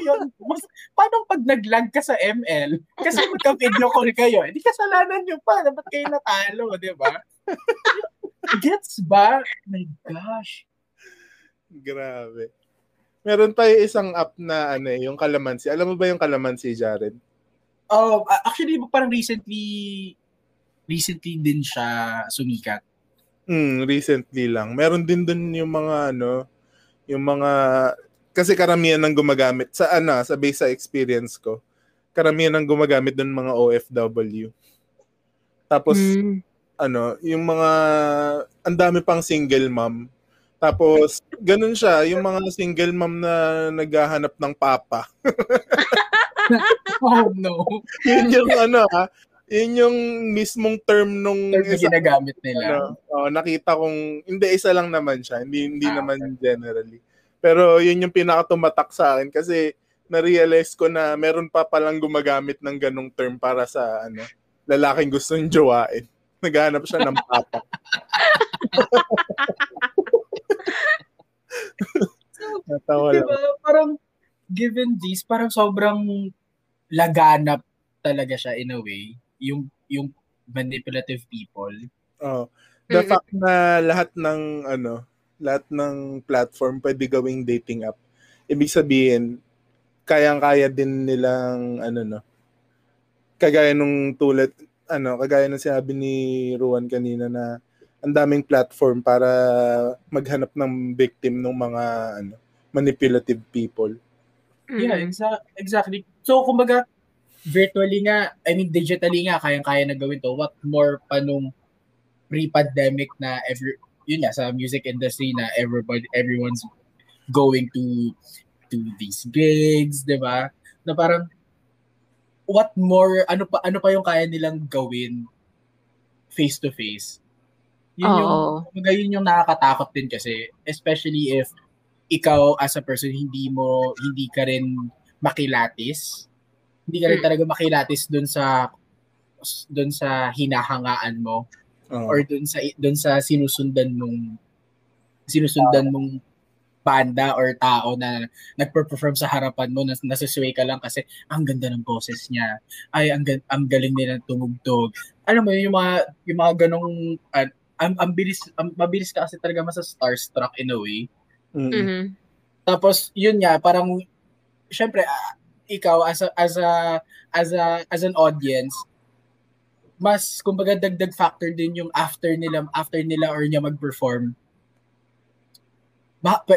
C: yun? Mas, paano pag nag-lag ka sa ML? Kasi magka-video call kayo. Hindi kasalanan nyo pa. Ba't kayo natalo, di ba? Gets ba? My gosh.
A: Grabe. Meron tayo isang app na ano eh, yung Kalamansi. Alam mo ba yung Kalamansi, Jared?
C: Oh, uh, actually parang recently recently din siya sumikat.
A: Hmm, recently lang. Meron din dun yung mga ano, yung mga kasi karamihan ng gumagamit sa ano, sa base sa experience ko. Karamihan ng gumagamit dun mga OFW. Tapos
B: Mm.
A: Ano, yung mga ang dami pang single mom. Tapos ganun siya, yung mga single mom na naghahanap ng papa.
C: Oh no.
A: yun yung ano ha, yun yung mismong term nung
C: Term
A: isa-
C: ginagamit nila.
A: ano, oh, nakita kong hindi isa lang naman siya, hindi hindi
C: Ah,
A: naman generally. Pero yun yung pinakatumatak sa akin kasi na-realize ko na meron pa palang gumagamit ng ganong term para sa ano, lalaking gustong jowain. Naghahanap siya ng papa. Natawa lang.
C: Diba? Parang given this, parang sobrang laganap talaga siya in a way. Yung yung manipulative people.
A: Oh. The
B: Mm.
A: fact na lahat ng ano, lahat ng platform pwede gawing dating app. Ibig sabihin, kayang-kaya din nilang ano no. Kagaya nung tulad ano, kagaya ng sinabi ni Ruan kanina na ang daming platform para maghanap ng victim ng mga ano, manipulative people.
C: Yeah,
B: Mm.
C: exa- exactly. So, kumbaga, virtually nga, I mean, digitally nga, kayang-kaya na gawin to. What more pa nung pre-pandemic na every, yun nga, sa music industry na everybody, everyone's going to to these gigs, di ba? Na parang, what more, ano pa, ano pa yung kaya nilang gawin face-to-face? Yun yung,
B: Oo.
C: kumbaga, yun yung nakakatakot din kasi, especially if ikaw as a person hindi mo hindi ka rin makilatis hindi ka rin
B: Mm.
C: talaga makilatis dun sa dun sa hinahangaan mo
A: Oh.
C: or dun sa dun sa sinusundan mong sinusundan mong banda or tao na nagpe-perform sa harapan mo na nasisway ka lang kasi ang ganda ng boses niya ay ang, ang galing nila tumugtog alam mo yun, yung mga yung mga ganong ah, ang, ang bilis ang, mabilis ka kasi talaga masa starstruck in a way
A: Mm.
B: Mhm.
C: tapos yun nga parang syempre ah, ikaw as a, as a as a as an audience mas kumbaga dagdag factor din yung after nila after nila or niya mag-perform ma-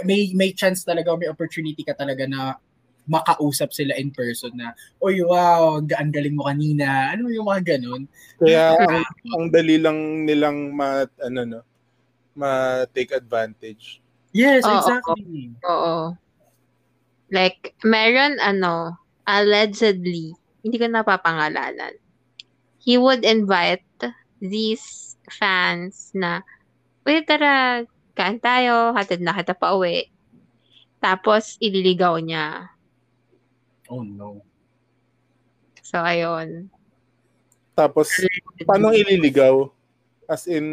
C: may may chance talaga may opportunity ka talaga na makausap sila in person na oy wow ang ga- ang galing mo kanina ano yung mga ganun
A: Kaya ang, ang dali lang nilang ma ano no, ma take advantage.
C: yes
B: Oo.
C: exactly
B: Oo. Like, meron ano, allegedly, hindi ko napapangalanan. He would invite these fans na, Uy, tara, kain tayo, hatid na kita pa uwi. Tapos, ililigaw niya.
C: oh no
B: So, ayun.
A: Tapos paano ililigaw? As in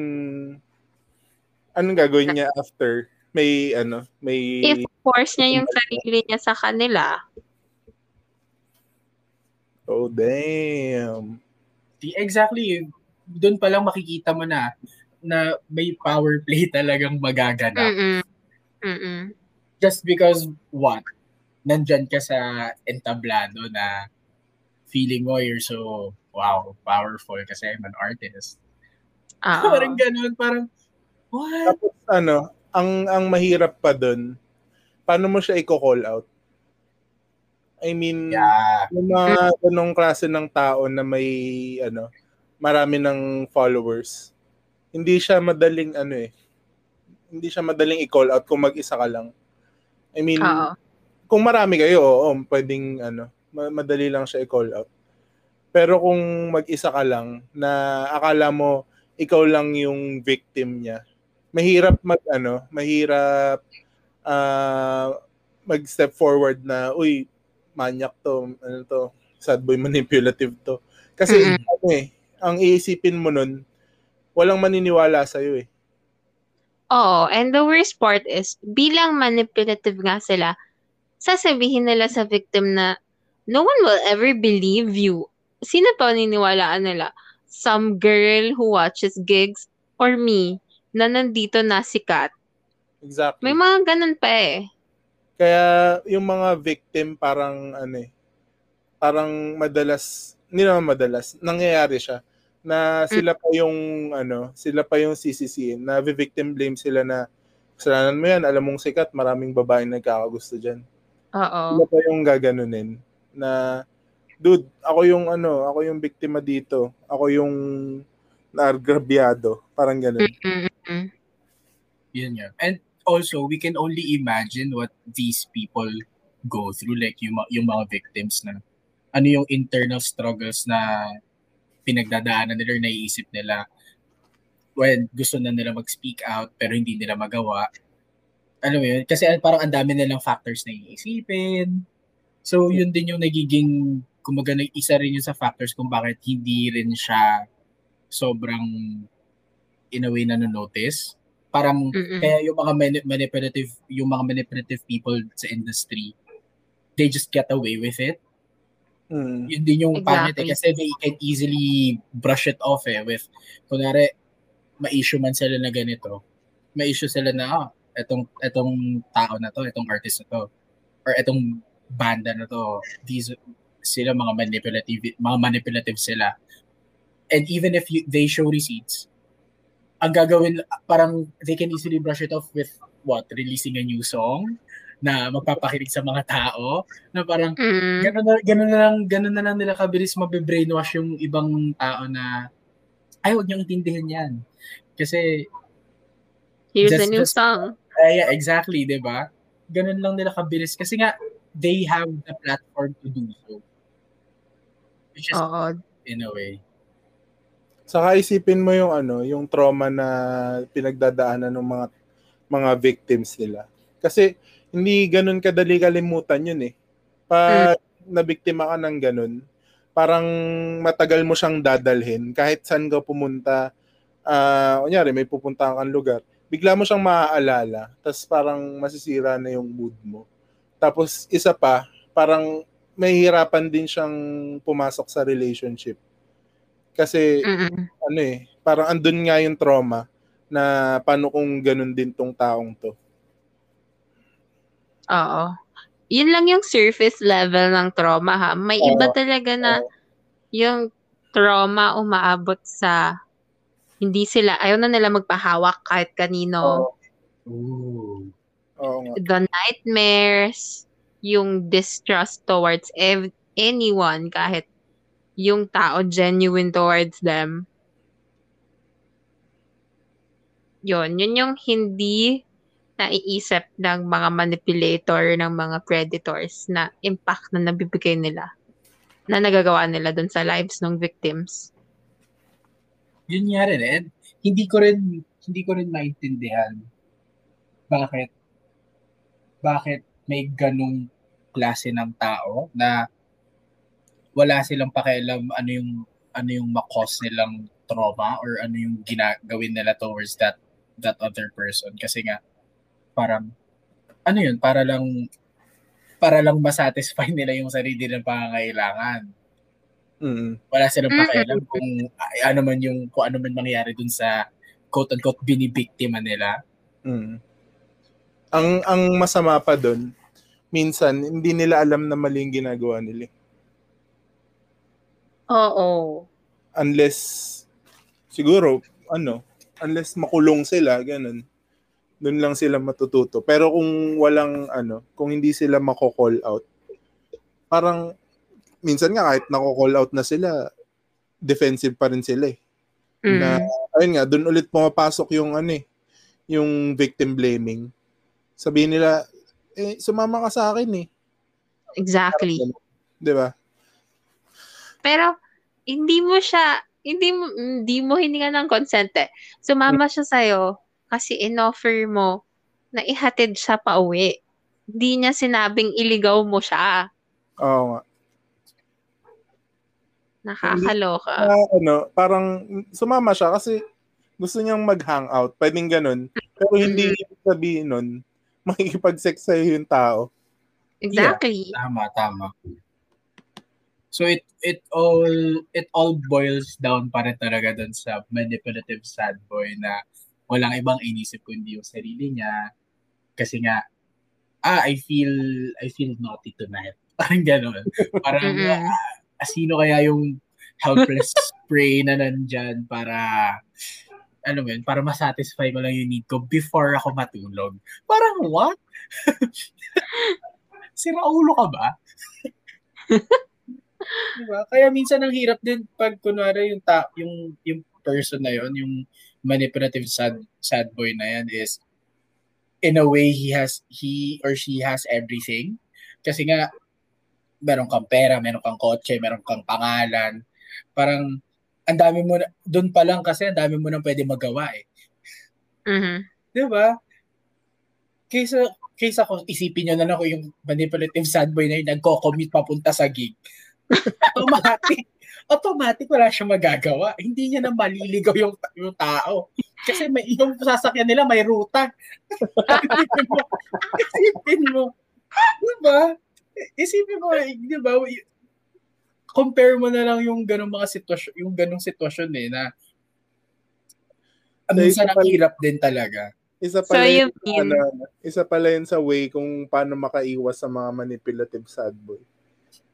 A: anong gagawin niya after? May ano, may
B: If force niya yung sarili niya sa kanila,
A: Oh damn.
C: Di- exactly doon pa lang makikita mo na na may power play talagang magaganap
B: mm mm
C: just because what nandyan ka sa entablado na feeling mo you're so wow, powerful kasi I'm an artist.
B: Oo.
C: parang ganun, parang, what?
A: Tapos ano, ang ang mahirap pa doon, paano mo siya i-call out? I mean,
C: Yeah.
A: yung mga ganong klase ng tao na may ano, marami ng followers. Hindi siya madaling ano eh. Hindi siya madaling i-call out kung mag-isa ka lang. I mean,
B: Oo.
A: kung marami kayo, oo, pwedeng ano, ma- madali lang siya i-call out. Pero kung mag-isa ka lang na akala mo ikaw lang yung victim niya, mahirap mag ano, mahirap ah, mag-step forward na, uy, manyak to, ano to, sad boy manipulative to. Kasi
B: Mm-mm.
A: ano eh, ang iisipin mo nun, walang maniniwala sa'yo eh.
B: Oo, and the worst part is, bilang manipulative nga sila, sasabihin nila sa victim na, no one will ever believe you. Sino pa niniwalaan nila? Some girl who watches gigs or me na nandito na sikat.
A: Exactly.
B: May mga ganun pa eh.
A: Kaya yung mga victim parang ano eh, parang madalas, hindi naman madalas, nangyayari siya na sila pa yung ano, sila pa yung sisisiin, na victim blame sila na kasalanan mo yan, alam mong sikat, maraming babaeng nagkakagusto dyan.
B: Oo.
A: Sila pa yung gaganunin na dude, ako yung ano, ako yung biktima dito. Ako yung nagrabyado. Parang ganun.
B: Mm-mm.
C: Yun yun. And also, we can only imagine what these people go through, like yung, yung mga victims na ano yung internal struggles na pinagdadaanan nila or naiisip nila when gusto na nila mag-speak out pero hindi nila magawa. Alam mo yun? Kasi parang ang dami nilang factors na iisipin. So, yun din yung nagiging, kumaga, nag- isa rin yun sa factors kung bakit hindi rin siya sobrang in a way na notice. Parang
B: Mm-mm.
C: kaya yung mga mani- manipulative yung mga manipulative people sa industry they just get away with it.
A: Mm.
C: Yun din yung pangit eh,
B: Exactly.
C: kasi they can easily brush it off eh with kunwari ma-issue man sila na ganito. Ma-issue sila na ah, etong etong tao na to, etong artist na to or etong banda na to. These sila mga manipulative mga manipulative sila. And even if you, they show receipts, ang gagawin, parang they can easily brush it off with what? Releasing a new song na magpapakinig sa mga tao na parang
B: Mm.
C: ganun na, ganun na lang ganun na lang nila kabilis mabe-brainwash yung ibang tao na ay wag niyong intindihin yan. Kasi
B: Here's a
C: Just-
B: new
C: just-
B: song.
C: ay, yeah, exactly, 'di ba? Ganun lang nila kabilis kasi nga they have the platform to do so. Which is
B: Oo.
C: in a way.
A: Saka isipin mo yung ano, yung trauma na pinagdadaanan ng mga mga victims nila. Kasi hindi ganun kadali kalimutan yun eh. Pag nabiktima ka ng ganun, parang matagal mo siyang dadalhin. Kahit saan ka pumunta, ah kunyari may pupunta kang lugar, bigla mo siyang maaalala, tapos parang masisira na yung mood mo. Tapos isa pa, parang mahihirapan din siyang pumasok sa relationship. Kasi
B: Mm-mm.
A: ano eh, parang andun nga yung trauma na paano kung ganun din tong taong to.
B: Oo. Yun lang yung surface level ng trauma ha. May iba
A: Oo.
B: talaga na yung trauma umaabot sa hindi sila, ayaw na nila magpahawak kahit kanino.
C: Ooh.
A: Oo nga.
B: The nightmares, yung distrust towards ev- anyone, kahit yung tao genuine towards them. Yun, yun yung hindi naiisip ng mga manipulator, ng mga predators na impact na nabibigay nila na nagagawa nila dun sa lives ng victims.
C: Yun nga rin eh. Hindi ko rin hindi ko rin maintindihan bakit bakit may ganong klase ng tao na wala silang pakialam ano yung ano yung makos nilang trauma or ano yung ginagawin nila towards that that other person kasi nga parang ano yun para lang para lang masatisfy nila yung sarili nilang pangangailangan
A: Mm.
C: wala silang pakialam kung ay, ano man yung kung ano man mangyari dun sa quote unquote binibiktima nila.
A: Mm. Ang ang masama pa doon, minsan hindi nila alam na mali yung ginagawa nila.
B: Oo.
A: Unless, siguro, ano, unless makulong sila, ganun. Doon lang sila matututo. Pero kung walang, ano, kung hindi sila mako-call out, parang, minsan nga kahit nako-call out na sila, defensive pa rin sila eh.
B: Mm.
A: Na, ayun nga, doon ulit pumapasok yung ano eh, yung victim blaming. Sabihin nila, eh, sumama ka sa akin eh.
B: Exactly.
A: 'Di ba?
B: Pero, hindi mo siya, hindi mo, hindi mo hininga ng consent eh. Sumama siya sa'yo kasi inoffer mo na ihatid siya pa uwi. Hindi niya sinabing iligaw mo siya.
A: Oo nga.
B: Nakakaloka.
A: Ah, ano, parang sumama siya kasi gusto niyang mag-hangout. Pwedeng ganun. Pero hindi ibig sabihin nun, makikipag-sex sa'yo yung tao.
B: Exactly.
C: Tama, tama. So it it all it all boils down pa rin talaga dun sa manipulative sad boy na walang ibang inisip kundi yung sarili niya kasi nga ah I feel I feel naughty tonight. Parang gano'n. Parang
B: Mm-mm.
C: ah, sino kaya yung helpless prey na nandyan para ano yun, para masatisfy ko lang yung need ko before ako matulog. Parang what? Sira ulo ka ba? diba? Kaya minsan ang hirap din pag kunwari yung ta yung yung person na yon, yung manipulative sad sad boy na yan is in a way he has he or she has everything. Kasi nga meron kang pera, meron kang kotse, meron kang pangalan. Parang ang dami mo doon pa lang kasi ang dami mo nang pwede magawa eh.
B: Mhm.
C: 'Di ba? Kaysa kaysa kung isipin niyo na lang kung yung manipulative sad boy na yun nagko-commute papunta sa gig. automatic automatic wala siya magagawa. Hindi niya na maliligaw yung, yung tao. Kasi may yung sasakyan nila may ruta. isipin mo. Isipin mo. Di ba? Isipin mo, di ba? Compare mo na lang yung ganong mga sitwasyon, yung ganong sitwasyon eh na
A: So,
C: minsan
A: isa
C: ang hirap din talaga.
A: Isa
B: So,
A: pala
B: yung
A: yun, ano, isa pala yun sa way kung paano makaiwas sa mga manipulative sad boy.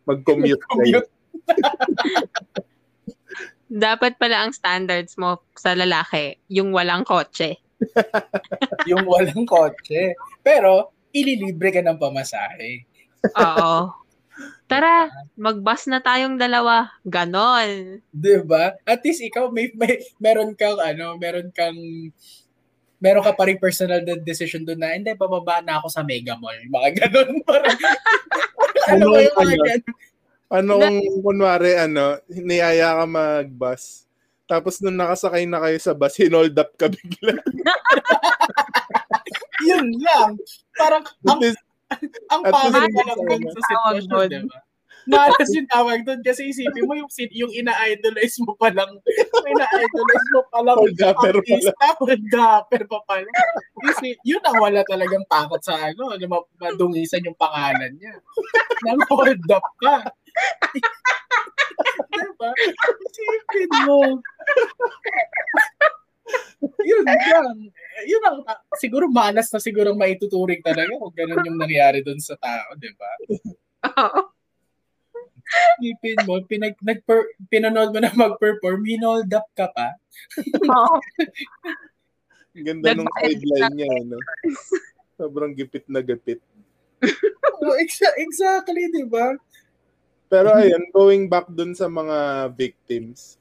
A: Mag-commute kayo.
B: Dapat pala ang standards mo sa lalaki, yung walang kotse.
C: yung walang kotse. Pero, ililibre ka ng pamasahe.
B: Oo. Tara, mag-bus na tayong dalawa. Ganon.
C: 'Di ba? At least ikaw may, may meron kang ano, meron kang meron ka pa rin personal na decision doon na hindi bababa na ako sa Mega Mall. Mga ganun parang ano
A: Ano
C: yung mga
A: ano? Ano kung kunwari, ano, niyaya ka mag-bus, tapos nung nakasakay na kayo sa bus, hinold up ka bigla.
C: Yun lang. Parang ang,
A: least,
C: ang pangit na lang dun
A: ano.
C: sa sitwasyon, di ba? Malas yung tawag doon kasi isipin mo yung yung ina-idolize mo pa lang ina-idolize mo pa lang
A: Hold upper pala.
C: artista, hold upper pa pala. Kasi yun ang wala talagang takot sa ano, na ma- madungisan yung pangalan niya. Nang hold up ka. Diba? Isipin mo. yun lang. Yun ang, siguro malas na siguro maituturing talaga kung ganun yung nangyari doon sa tao, di ba?
B: Oo.
C: Isipin mo, pinag, nagper, pinanood mo na mag-perform, hinold up ka pa.
B: Oo.
A: Ang ganda nung sideline niya, no? Sobrang gipit na gipit.
C: Oh, exa- exactly, di ba?
A: Pero ayun, going back dun sa mga victims,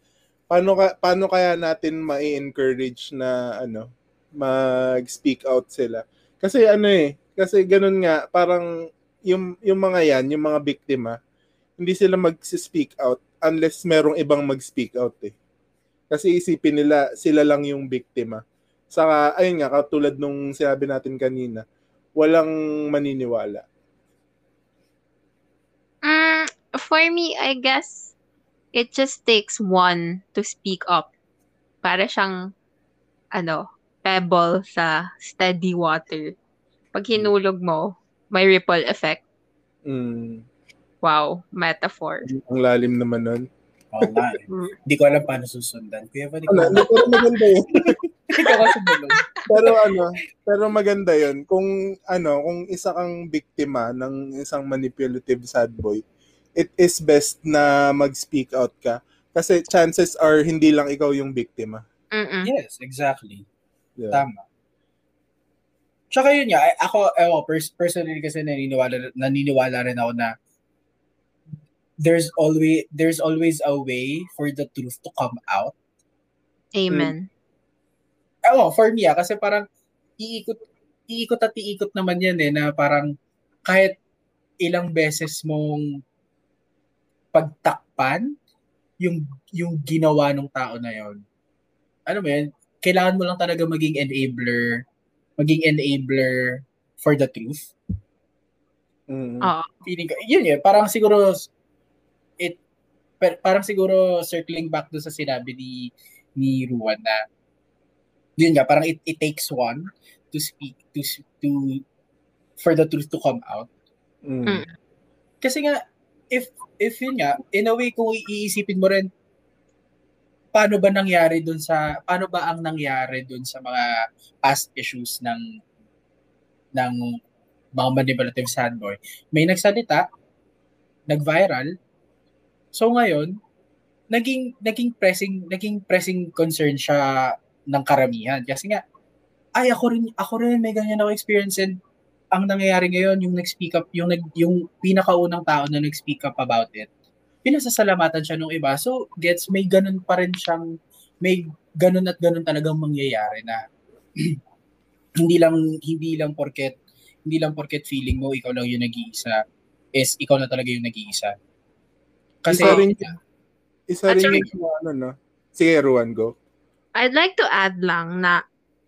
A: paano ka paano kaya natin mai-encourage na ano, mag-speak out sila? Kasi ano eh, kasi ganun nga, parang yung yung mga yan, yung mga biktima, hindi sila mag-speak out unless merong ibang mag-speak out eh. Kasi isipin nila sila lang yung biktima. Saka ayun nga katulad nung sinabi natin kanina, walang maniniwala.
B: Mm, for me, I guess it just takes one to speak up. Para siyang, ano, pebble sa steady water. Pag hinulog mo, may ripple effect.
A: Mm,
B: Wow, metaphor.
A: ang lalim naman nun.
C: Oo nga eh.
B: Mm.
C: Hindi ko alam paano susundan. Kuya ba,
A: Ano,
C: alam.
A: pero maganda yun.
C: Ikaw kasi bulong.
A: pero ano, pero maganda yun. Kung ano, kung isa kang biktima ng isang manipulative sad boy, it is best na mag-speak out ka. Kasi chances are hindi lang ikaw yung biktima.
B: Mm-mm.
C: Yes, exactly.
A: Yeah.
C: Tama. Tsaka yun nga, ay- ako, ewan, pers- personally kasi naniniwala, naniniwala rin ako na there's always there's always a way for the truth to come out.
B: Amen.
C: Ewan, for me ah, kasi parang iikot, iikot at iikot naman yan eh, na parang kahit ilang beses mong pagtakpan yung yung ginawa ng tao na yon. Ano mo yan? Kailangan mo lang talaga maging enabler, maging enabler for the truth.
A: Mm.
B: Oo.
C: Feeling ko, yun yun, parang siguro it per- parang siguro circling back do sa sinabi ni ni Ruan na yun nga, parang it, it takes one to speak to to for the truth to come out.
A: Mm.
B: Mm.
C: Kasi nga, if, if yun nga, in a way, kung iisipin mo rin, paano ba nangyari dun sa, paano ba ang nangyari dun sa mga past issues ng, ng mga manipulative sandboy? May nagsalita, nag-viral, so ngayon, naging, naging pressing, naging pressing concern siya ng karamihan. Kasi nga, ay ako rin, ako rin may ganyan ako experience and ang nangyayari ngayon, yung nag-speak up, yung, nag, yung pinakaunang tao na nag-speak up about it, pinasasalamatan siya nung iba. So, gets, may ganun pa rin siyang, may ganun at ganun talagang mangyayari na hindi lang, hindi lang porket, hindi lang porket feeling mo, ikaw lang yung nag-iisa, is ikaw na talaga yung nag-iisa. Kasi,
A: Isa rin- Isa rin yung ano, no? Sige, Ruan, go.
B: I'd like to add lang na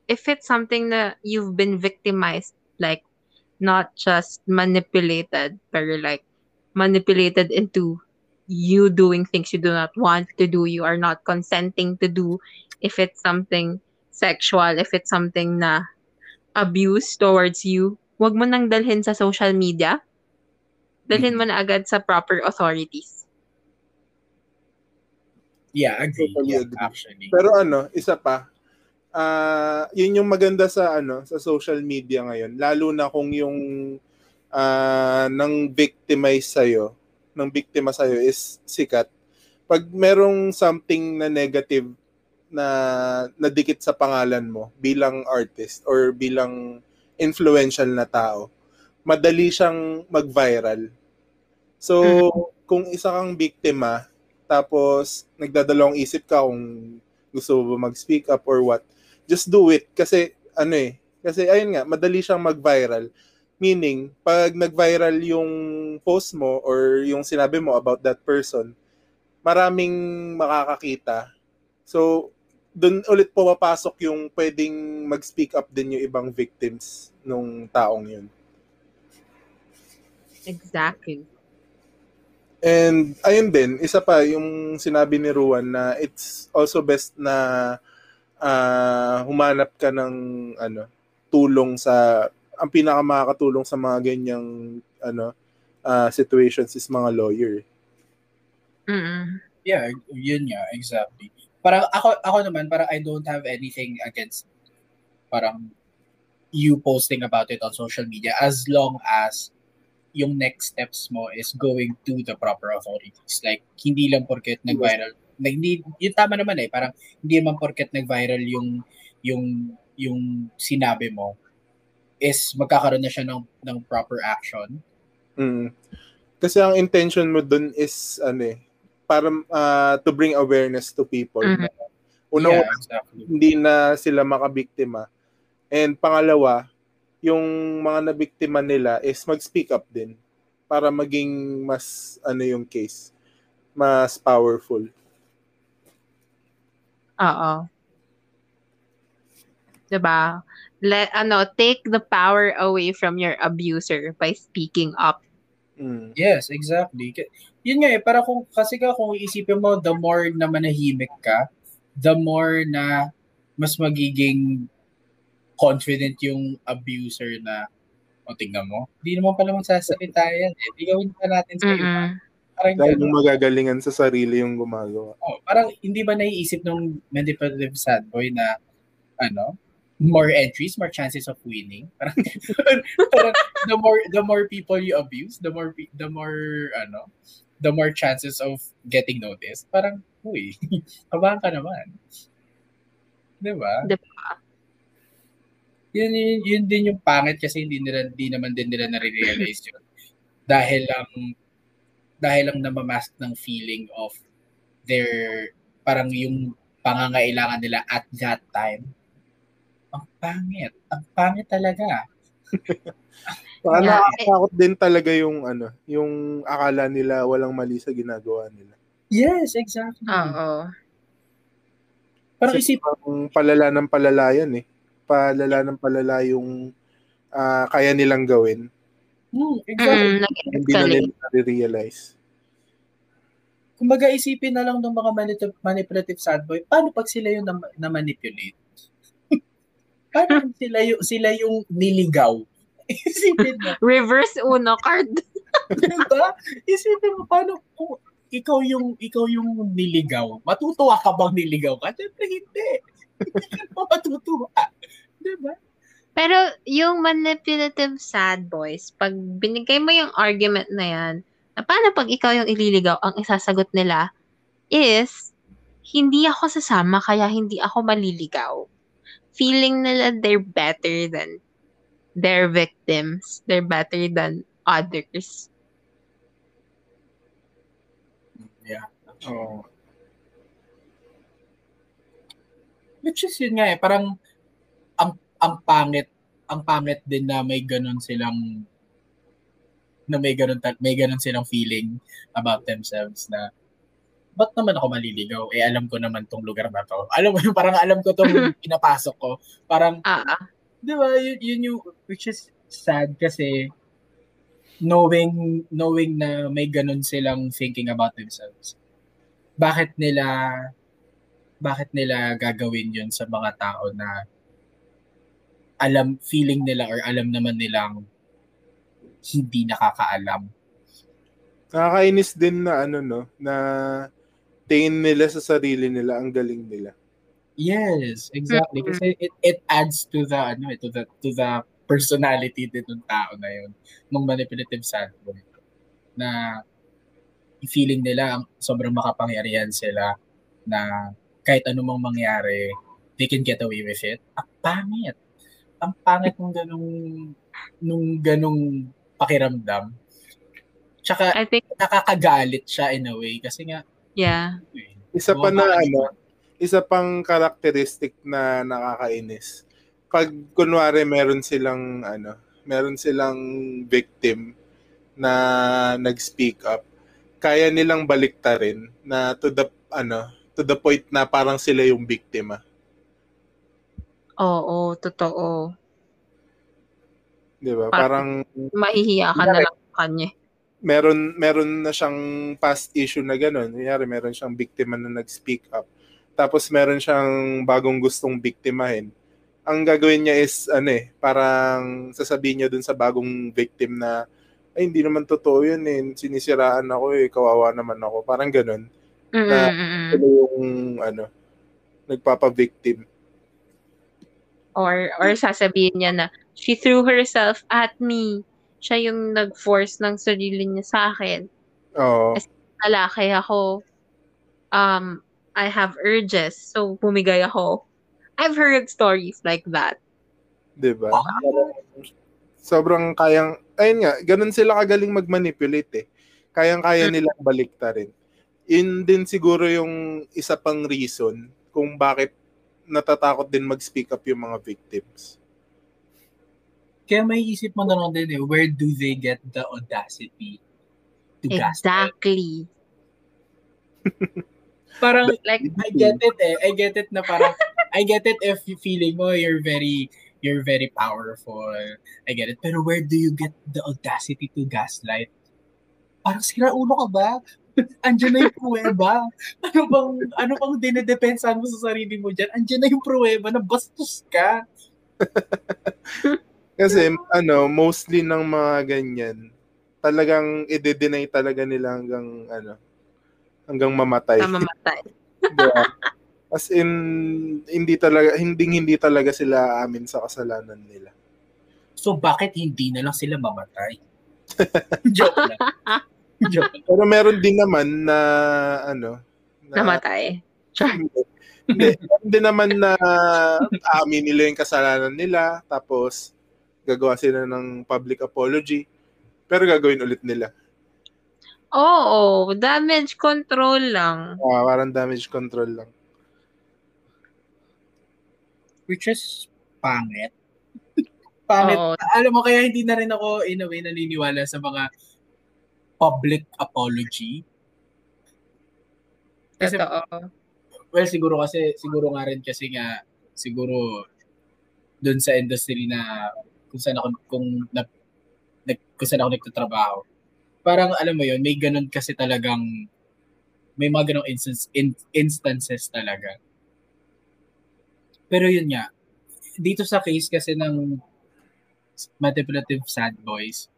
B: if it's something that you've been victimized, like not just manipulated, but like manipulated into you doing things you do not want to do, you are not consenting to do, if it's something sexual, if it's something na abuse towards you, wag mo nang dalhin sa social media. Dalhin mo na agad sa proper authorities.
C: yeah, agree.
A: Totally
C: Yeah,
A: agree.
C: actually.
A: Pero ano, isa pa, ah yun yung maganda sa ano sa social media ngayon, lalo na kung yung ah nang victimize sa'yo, ng biktima sa'yo is sikat. Pag merong something na negative na nadikit sa pangalan mo bilang artist or bilang influential na tao, madali siyang mag-viral. So, kung isa kang biktima, tapos nagdadalawang isip ka kung gusto mo ba mag-speak up or what, just do it. Kasi, ano eh, kasi ayun nga, madali siyang mag-viral. Meaning, pag nag-viral yung post mo or yung sinabi mo about that person, maraming makakakita. So, doon ulit pumapasok yung pwedeng mag-speak up din yung ibang victims nung taong yun.
B: Exactly.
A: And ayun din, isa pa yung sinabi ni Ruan na it's also best na ah, humanap ka ng ano tulong sa ang pinakamakakatulong sa mga ganyang ano ah, situations is mga lawyer.
B: Mm-mm.
C: Yeah, yun nga, exactly. Parang ako, ako naman, parang I don't have anything against parang you posting about it on social media as long as yung next steps mo is going to the proper authorities. Like, hindi lang porket nag-viral. Na, hindi, yun tama naman eh. Parang, hindi naman porket nag-viral yung, yung, yung sinabi mo is magkakaroon na siya ng, ng proper action.
A: Mm. Kasi ang intention mo dun is ano eh, para ah, to bring awareness to people.
B: Mhm.
A: Una,
C: yeah, exactly.
A: hindi na sila makabiktima. And pangalawa, yung mga nabiktima nila is mag-speak up din para maging mas ano yung case, mas powerful.
B: Oo. Diba? Let, ano, take the power away from your abuser by speaking up.
A: Mm.
C: Yes, exactly. K- Yun nga eh, para kung, kasi ka kung iisipin mo, the more na manahimik ka, the more na mas magiging confident yung abuser na, o tingnan mo, hindi naman pala magsasalita yan eh. Di gawin pa natin sa iba. Parang,
A: Dahil yung magagalingan sa sarili yung gumagawa.
C: Oh, parang hindi ba naiisip ng manipulative sad boy na, ano, more entries, more chances of winning. Parang, parang the more the more people you abuse, the more pe- the more ano, the more chances of getting noticed. Parang, uy, kabahan ka naman. Di ba?
B: Di
C: Yun, yun, yun din yung pangit kasi hindi nila hindi naman din nila na-realize yun. Dahil lang dahil lang namamask ng feeling of their parang yung pangangailangan nila at that time. Ang pangit. Ang pangit talaga.
A: Baka
B: Yeah.
A: nakakatakot din talaga yung ano, yung akala nila walang mali sa ginagawa nila.
C: Yes, exactly.
B: Oo.
C: Parang isip,
A: parang palala ng palala yan eh. Palala ng palala yung ah, kaya nilang gawin.
C: hmm, exactly.
B: Mm,
A: Hindi na nila realize
C: Kumbaga isipin na lang ng mga manip- manipulative sad boy, paano pag sila yung na- na-manipulate? paano sila yung, sila yung niligaw? Isipin mo,
B: Reverse uno card.
C: diba? Isipin mo, paano kung ikaw yung ikaw yung niligaw, matutuwa ka bang niligaw ka? Siyempre hindi. Hindi ka matutuwa. Diba?
B: Pero yung manipulative sad boys, pag binigay mo yung argument na yan, paano pag ikaw yung ililigaw, ang isasagot nila is, hindi ako sasama kaya hindi ako maliligaw. Feeling nila they're better than their victims. They're better than others.
C: Yeah.
A: Oo.
C: Which is yun nga eh, parang ang ang pangit, ang pangit din na may ganun silang na may ganun, may ganun silang feeling about themselves na ba't naman ako maliligaw? Eh, alam ko naman tong lugar na to. Alam mo yun, parang alam ko tong pinapasok ko. Parang,
B: Ah, ah.
C: di ba, yun, yun yung, which is sad kasi knowing, knowing na may ganun silang thinking about themselves. Bakit nila, bakit nila gagawin yun sa mga tao na alam, feeling nila or alam naman nilang hindi nakakaalam.
A: Nakakainis din na ano no, na tingin nila sa sarili nila ang galing nila.
C: Yes, exactly.
B: Mhm.
C: Kasi it, it adds to the ano, eh, to the to the personality din ng tao na yun, ng manipulative sad boy. Na feeling nila ang sobrang makapangyarihan sila na kahit anumang mangyari, they can get away with it. Ang pangit. Ang pangit nung ganung nung ganung pakiramdam. Tsaka
B: I think,
C: nakakagalit siya in a way kasi nga
B: yeah.
C: eh,
A: Isa pa na ano, isa pang karakteristik na nakakainis. Pag kunwari meron silang ano, meron silang victim na nag-speak up, kaya nilang baliktarin na to the ano, to the point na parang sila yung biktima.
B: Oo, totoo.
A: 'Di ba?
B: Parang- Mahihiya ka na lang kanya.
A: meron meron na siyang past issue na gano'n. Kunyari, meron siyang biktima na nag-speak up. Tapos meron siyang bagong gustong biktimahin. Ang gagawin niya is ano eh, parang sasabihin niya dun sa bagong victim na ay hindi naman totoo yun eh. Sinisiraan ako eh, kawawa naman ako. Parang gano'n.
B: Mm,
A: Na-
B: mm, mm.
A: Sila yung ano, nagpapa-victim.
B: Or, or sasabihin niya na, she threw herself at me. Siya yung nag-force ng sarili niya sa akin.
A: Oo.
B: Lalaki ako. Um, I have urges. So, bumigay ako. I've heard stories like that.
A: 'di ba? Sobrang kayang ayun nga, ganun sila kagaling mag-manipulate eh. Kayang-kaya nilang baliktarin. Yun din siguro yung isa pang reason kung bakit natatakot din mag-speak up yung mga victims.
C: Kaya may isip mo na lang din eh, where do they get the audacity to gaslight?
B: Exactly.
C: Parang,
B: Like,
C: I get it eh. I get it na parang, I get it if you feeling mo you're very, you're very powerful. I get it. Pero where do you get the audacity to gaslight? Parang sira ulo ka ba? Andiyan na yung pruweba. Ano bang, ano bang dinedepensahan mo sa sarili mo dyan? Andiyan na yung pruweba na bastos ka.
A: Kasi ano, mostly ng mga ganyan, talagang i-deny talaga nila hanggang ano, hanggang mamatay.
B: na mamatay.
A: Diba? As in, hindi talaga, hindi hindi talaga sila amin sa kasalanan nila.
C: So bakit hindi na lang sila mamatay? Joke lang. Joke.
A: Pero meron din naman na, ano, na,
B: Namatay.
A: hindi, hindi naman na amin nila yung kasalanan nila, tapos gagawa sila ng public apology, pero gagawin ulit nila.
B: Oo, damage control lang.
A: Ah, parang damage control lang.
C: Which is pangit. pangit.
B: Oo.
C: Alam mo, kaya hindi na rin ako in a way naniniwala sa mga public apology. Kasi,
B: Totoo.
C: well, siguro kasi, siguro nga rin kasi nga, siguro, dun sa industry na kung saan ako, kung, na, nag, kung saan ako nagtatrabaho. Parang, alam mo yun, may ganun kasi talagang, may mga ganong instance, in, instances talaga. Pero yun nga, dito sa case kasi ng manipulative sad boys,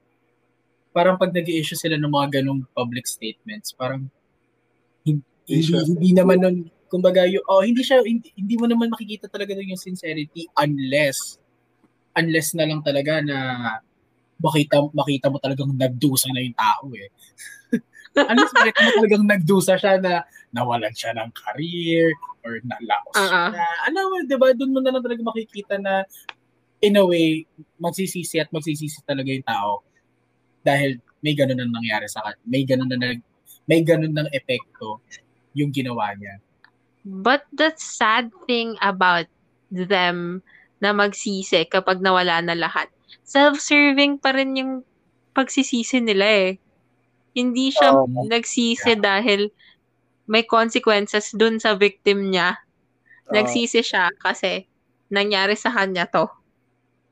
C: parang pag nag issue sila ng mga ganong public statements, parang hin-
A: Hindi
C: hindi, hindi naman nun, kumbaga, yung, oh, hindi siya, hindi, hindi mo naman makikita talaga yung sincerity unless, unless na lang talaga na makita, makita mo talagang nagdusa na yung tao eh. unless makita mo talagang nagdusa siya na nawalan siya ng career or nalaos
B: Ah, ah.
C: na, ano mo, di ba, doon mo na lang talaga makikita na in a way, magsisisi at magsisisi talaga yung tao dahil may ganun na nangyari sa kanya. May ganun na nag, may ganun ng epekto yung ginawa niya.
B: But the sad thing about them na magsisi kapag nawala na lahat, self-serving pa rin yung pagsisisi nila eh. Hindi siya
A: Oo.
B: nagsisi dahil may consequences dun sa victim niya. Nagsisi siya kasi nangyari sa kanya to.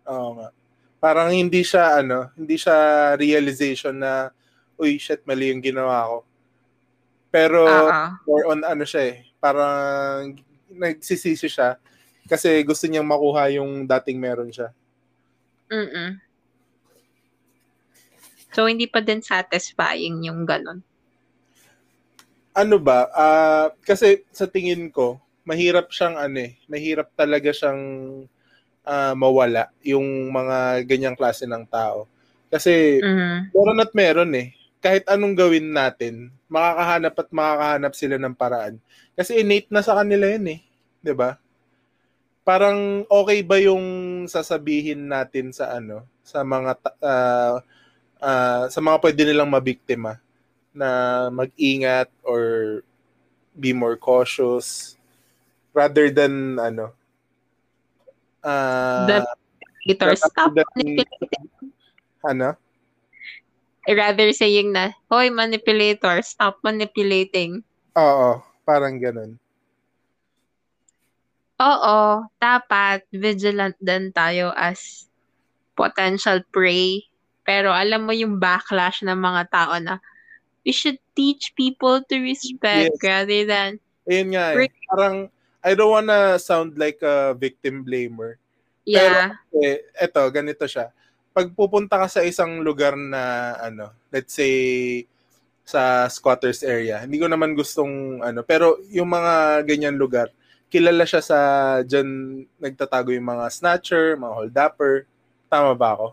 A: Oo nga. Parang hindi siya, ano, hindi siya realization na, uy, shit, mali yung ginawa ko. Pero,
B: ah.
A: more on ano siya eh, parang nagsisisi siya kasi gusto niyang makuha yung dating meron siya.
B: Mm-mm. So, hindi pa din satisfying yung ganun.
A: Ano ba? Ah, kasi sa tingin ko, mahirap siyang ano eh, mahirap talaga siyang ah, mawala yung mga ganyang klase ng tao. Kasi
B: Mhm.
A: meron at meron eh. Kahit anong gawin natin, makakahanap at makakahanap sila ng paraan. Kasi innate na sa kanila yun eh. 'Di ba? Parang okay ba yung sasabihin natin sa ano, sa mga ah, ah, sa mga pwede nilang mabiktima na mag-ingat or be more cautious rather than ano ah
B: The Manipulator, stop
A: than- ano
B: Rather saying na, Hoy, manipulator, stop manipulating.
A: Oo, parang ganun.
B: Oo, dapat vigilant din tayo as potential prey. Pero alam mo yung backlash ng mga tao na we should teach people to respect
A: Yes.
B: rather than
A: Ayun nga eh. Parang, I don't wanna sound like a victim blamer.
B: yeah.
A: Eh, eto, ganito siya. Pag pupunta ka sa isang lugar na, ano, let's say, sa squatters area, hindi ko naman gustong, ano, pero yung mga ganyan lugar, kilala siya sa, dyan nagtatago yung mga snatcher, mga holdupper. Tama ba ako?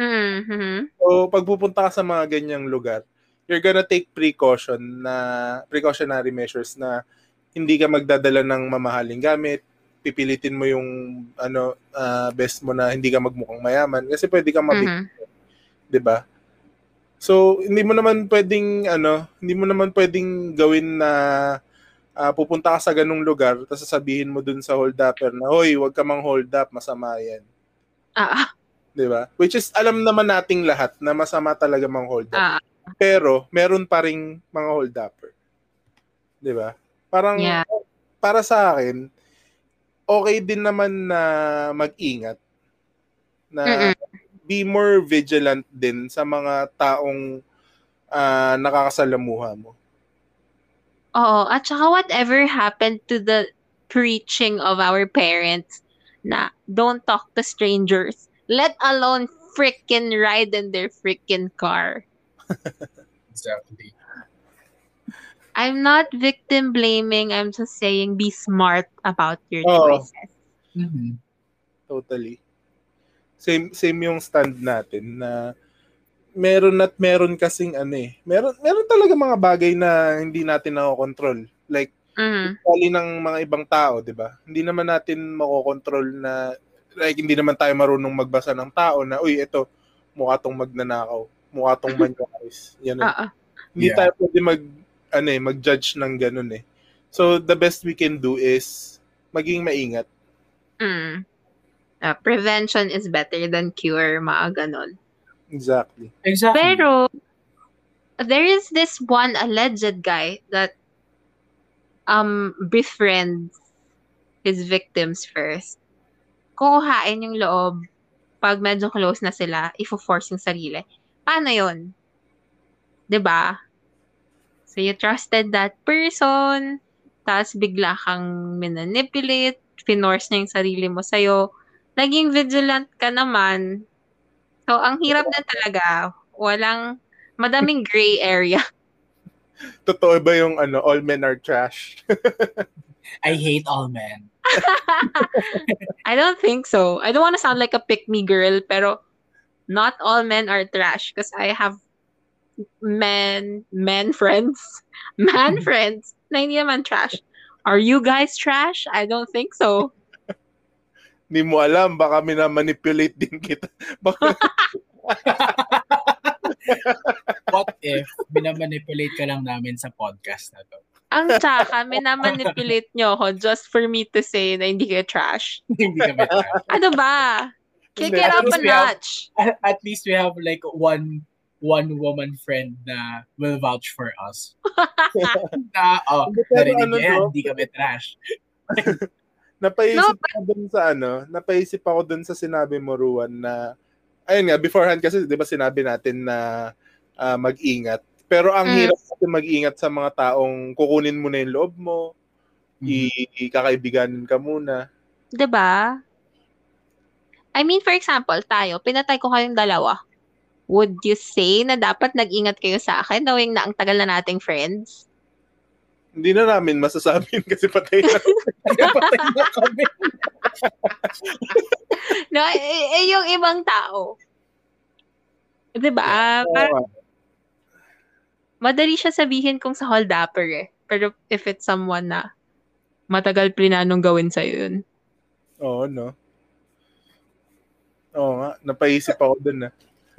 B: Mhm.
A: So, pag pupunta ka sa mga ganyang lugar, you're gonna take precaution na precautionary measures na hindi ka magdadala ng mamahaling gamit, pipilitin mo yung ano ah, best mo na hindi ka magmukhang mayaman kasi pwede kang mabig,
B: Mhm.
A: 'di ba? So, hindi mo naman pwedeng ano, hindi mo naman pwedeng gawin na ah, pupunta ka sa ganung lugar tapos sasabihin mo dun sa hold upper na, "Hoy, wag ka mang hold up, masama 'yan."
B: Ah,
A: 'Di ba? Which is alam naman nating lahat na masama talaga mang hold up.
B: ah,
A: Pero meron pa ring mga hold upper. 'Di ba? Parang
B: Yeah.
A: para sa akin okay din naman na mag-ingat na
B: Mm-mm.
A: be more vigilant din sa mga taong ah, nakakasalamuha mo.
B: Oo, at saka whatever happened to the preaching of our parents na don't talk to strangers, let alone freaking ride in their freaking car.
C: Exactly.
B: I'm not victim blaming. I'm just saying be smart about your
A: Oo.
B: choices.
C: Mhm.
A: Totally. Same same yung stand natin na meron at meron kasing ano eh. Meron meron talaga mga bagay na hindi natin nakokontrol. Like ugali ng mga ibang tao, 'di ba? Hindi naman natin makokontrol na like hindi naman tayo marunong magbasa ng tao na uy, ito mukha tong magnanakaw, mukha tong manyaris. Yan.
B: Oo.
A: Hindi
C: Yeah.
A: tayo pwede mag ano eh, mag-judge ng ganun eh. So the best we can do is maging maingat.
B: Mm. Uh, prevention is better than cure, mga ganon.
A: Exactly.
C: Exactly.
B: Pero, there is this one alleged guy that um befriends his victims first. Kukuhain yung loob pag medyo close na sila, ifo-force yung sarili. Paano yun? 'Di ba? So, you trusted that person, tapos bigla kang minanipulate, finorce niya yung sarili mo sa'yo, naging vigilant ka naman. So, ang hirap na talaga. Walang, madaming gray area.
A: Totoo ba yung ano, all men are trash?
C: I hate all men.
B: I don't think so. I don't want to sound like a pick-me girl, pero not all men are trash because I have men, men friends, man friends na hindi naman trash. Are you guys trash? I don't think so.
A: Hindi mo alam, baka minamanipulate din kita. Baka,
C: What if binamanipulate ka lang namin sa podcast na to?
B: Ang tsaka, minamanipulate nyo ako just for me to say na hindi kayo trash.
C: Hindi kami trash.
B: Ano ba? Kick it
A: at
B: up a
C: least we have-
B: notch.
C: At- least we have like one one woman friend na will vouch for us. na, oh, narinig
A: ano,
C: yan, hindi kami trash.
A: Napaisip ako dun sa ano, napaisip ako dun sa sinabi mo, Ruan, na, ayun nga, beforehand kasi, di ba sinabi natin na ah, mag-ingat. Pero ang
B: Mm.
A: hirap natin mag-ingat sa mga taong kukunin mo na yung loob mo,
C: Mhm.
A: i-kakaibiganin ka muna.
B: 'Di ba? I mean, for example, tayo, pinatay ko kayong dalawa. Would you say na dapat nag-ingat kayo sa akin knowing na ang tagal na nating friends?
A: Hindi na namin masasabi kasi patay na.
C: Napatay na kami.
B: No, eh, eh, yung ibang tao. 'Di ba? Parang madali siya sabihin kung sa holdapper eh. Pero if it's someone na matagal plinanong gawin sa'yo yun.
A: Oo, no? Oo nga, napaisip ako dun na.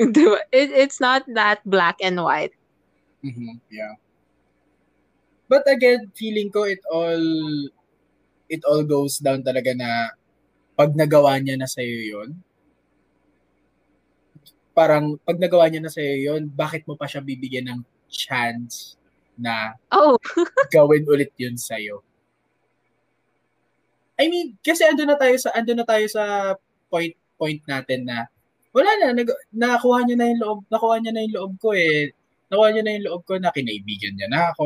B: Di ba? It, it's not that black and white.
C: Mhm, Yeah. But again, feeling ko it all it all goes down talaga na pag nagawa niya na sa'yo yun, parang pag nagawa niya na sa'yo yun, bakit mo pa siya bibigyan ng chance na
B: Oh,
C: gawin ulit yun sa'yo? I mean, kasi ando na tayo sa ando na tayo sa point point natin na wala na nag, nakuha niya na yung loob, nakuha niya na yung loob ko eh. Nakuha niya na yung loob ko na kinaibigan niya na ako.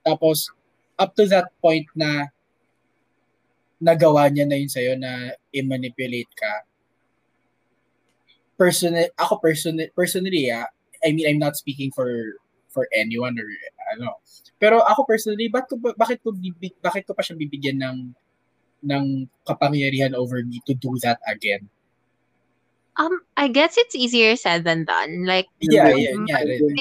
C: Tapos up to that point na nagawa niya na yun sa'yo na i-manipulate ka. Personal, ako personal, personally, ah, I mean, I'm not speaking for for anyone or ano. Pero ako personally, bakit ko, ba- bakit ko, bakit ko pa siya bibigyan ng ng kapangyarihan over me to do that again?
B: um, I guess it's easier said than done. Like,
C: Yeah, yeah, yeah. rin.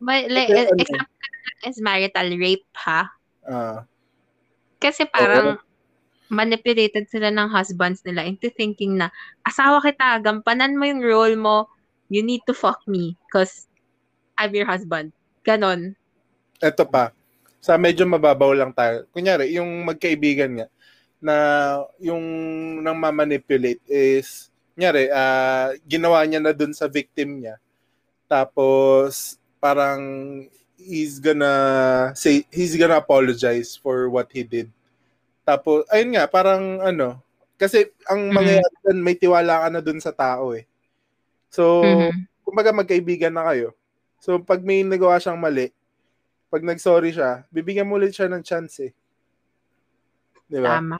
B: But like,
A: ano-
B: example is marital rape, ha?
A: Ah,
B: Kasi parang manipulated sila ng husbands nila into thinking na, asawa kita, gampanan mo yung role mo, you need to fuck me because I'm your husband. Ganon.
A: eto pa. Sa medyo mababaw lang tayo. Kunyari, yung magkaibigan nga, na yung nang mamanipulate is, kunyari, ah, ginawa niya na dun sa victim niya. Tapos, parang, he's gonna say, he's gonna apologize for what he did. Tapos, ayun nga, parang ano, kasi ang
B: Mhm.
A: mangyayari dun, may tiwala ka na dun sa tao eh. So,
B: Mhm.
A: kumbaga magkaibigan na kayo. So, pag may nagawa siyang mali, pag nag-sorry siya, bibigyan mo ulit siya ng chance eh. Di ba?
B: Tama.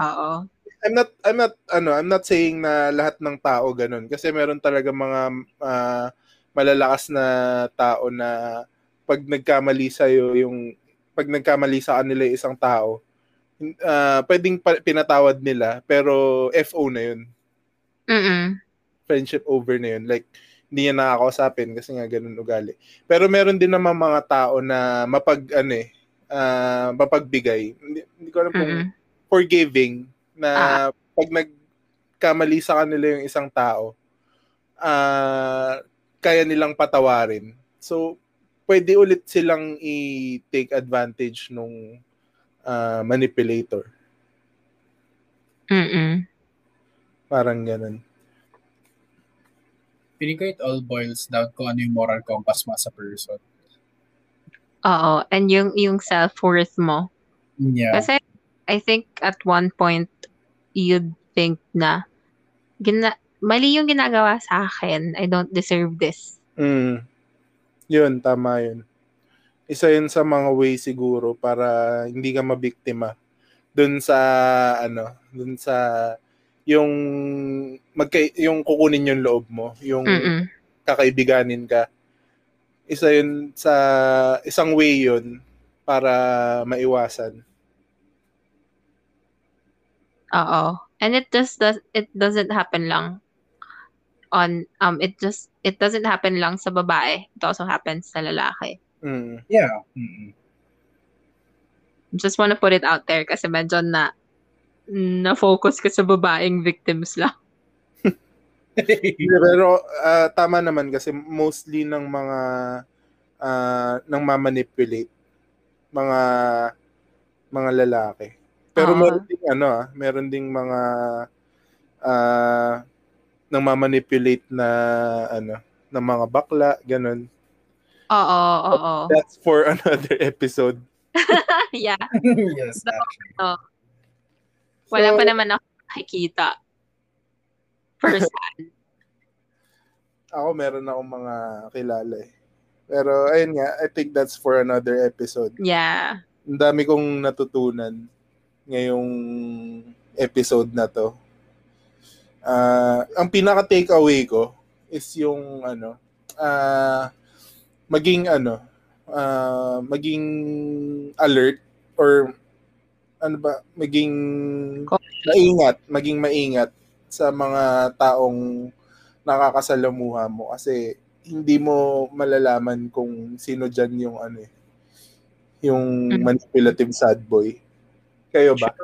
B: Oo.
A: I'm not I'm not ano, I'm not saying na lahat ng tao ganun kasi meron talaga mga ah, malalakas na tao na pag nagkamali sa'yo yung pag nagkamali sa kanila yung isang tao, uh, pwedeng pa- pinatawad nila, pero FO na yun.
B: Mm-mm.
A: Friendship over na yun. Like, hindi niya nakakausapin kasi nga ganun ugali. Pero meron din naman mga tao na mapag, ano eh, uh, mapagbigay. Hindi, hindi ko alam kung
B: Mm-mm.
A: forgiving na
B: Ah.
A: pag nagkamali sa kanila yung isang tao, ah kaya nilang patawarin. So, pwede ulit silang i-take advantage nung ah, manipulator.
B: Mm-mm.
A: Parang ganun.
C: Feeling ko it all boils down kung ano yung moral compass mo as a person.
B: Oo. And yung, yung self-worth mo.
C: Yeah.
B: Kasi, I think at one point, you'd think na, gina, mali yung ginagawa sa akin. I don't deserve this.
A: Mm. Yun, tama yun. Isa yun sa mga way siguro para hindi ka mabiktima dun sa ano, dun sa yung magka, yung kukunin yung loob mo, yung
B: Mm-mm.
A: kakaibiganin ka. Isa yun sa isang way yun para maiwasan.
B: Oo. And it just does it doesn't happen lang on um it just it doesn't happen lang sa babae. It also happens sa lalaki.
A: Mm.
C: Yeah. Mm-mm.
B: Just wanna put it out there kasi medyo na na-focus ka sa babaeng victims lang.
A: Pero ah, tama naman kasi mostly ng mga uh, nang mamanipulate mga mga lalaki. Pero
B: Oo.
A: meron ding ano ah, meron ding mga ah nang mamanipulate na ano ng mga bakla, ganun.
B: Oo, oo.
A: That's for another episode.
B: yeah.
C: yes, actually.
B: Wala
A: So,
B: pa naman ako nakikita. First
A: Ako meron akong mga kilala eh. Pero ayun nga, I think that's for another episode.
B: Yeah.
A: Ang dami kong natutunan ngayong episode na to. Ah, ang pinaka takeaway ko is yung ano, ah maging ano, ah maging alert or ano ba, maging maingat, maging maingat sa mga taong nakakasalamuha mo kasi hindi mo malalaman kung sino dyan yung ano eh, yung
B: Mm.
A: manipulative sad boy. Kayo ba?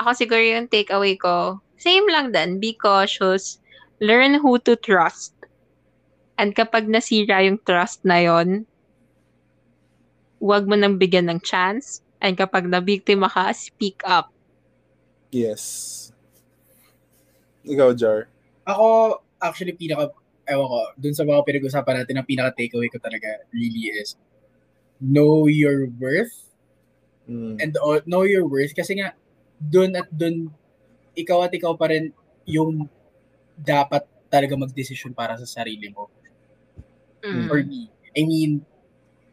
B: Ako siguro yung takeaway ko, same lang din. Be cautious. Learn who to trust. And kapag nasira yung trust na yon, huwag mo nang bigyan ng chance. And kapag nabiktima ka, speak up.
A: Yes. Ikaw, Jar.
C: Ako, actually, pinaka, ewan ko, dun sa mga pinag-usapan natin, ang pinaka-takeaway ko talaga really is know your worth
A: Mm.
C: and uh, know your worth kasi nga dun at dun ikaw at ikaw pa rin yung dapat talaga magdesisyon para sa sarili mo.
B: Mm.
C: For me. I mean,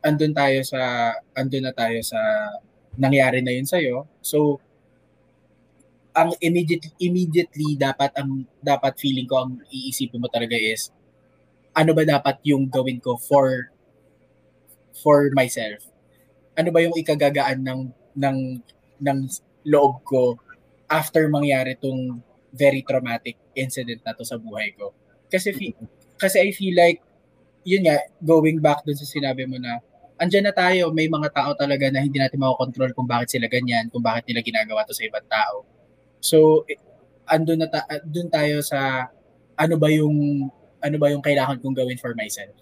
C: andun tayo sa andun na tayo sa nangyari na yun sa'yo. So, ang immediately, immediately dapat ang dapat feeling ko ang iisipin mo talaga is ano ba dapat yung gawin ko for for myself? Ano ba yung ikagagaan ng ng ng loob ko after mangyari tong very traumatic incident na to sa buhay ko? Kasi fe- kasi I feel like yun nga going back dun sa sinabi mo na andyan na tayo, may mga tao talaga na hindi natin makokontrol kung bakit sila ganyan, kung bakit nila ginagawa to sa ibang tao. So, andun na ta- andun tayo sa ano ba yung ano ba yung kailangan kong gawin for myself.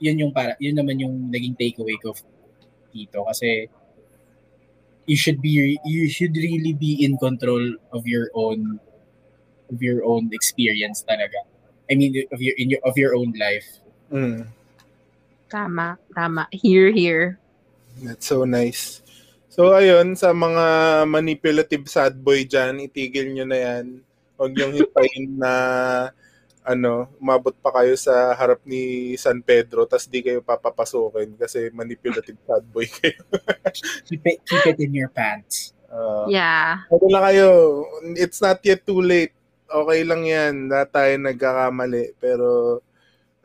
C: Yun yung para yun naman yung naging takeaway ko dito kasi you should be you should really be in control of your own of your own experience talaga. I mean of your in your of your own life.
A: Mm.
B: Tama, tama. Here, here.
A: That's so nice. So, ayun, sa mga manipulative sad boy dyan, itigil nyo na yan. Huwag niyong hintayin na ano, umabot pa kayo sa harap ni San Pedro tas di kayo papapasukin kasi manipulative sad boy kayo.
C: Keep it, keep it in your pants.
A: Uh,
B: Yeah.
A: Ano lang kayo, it's not yet too late. Okay lang yan. Lahat tayo nagkakamali. Pero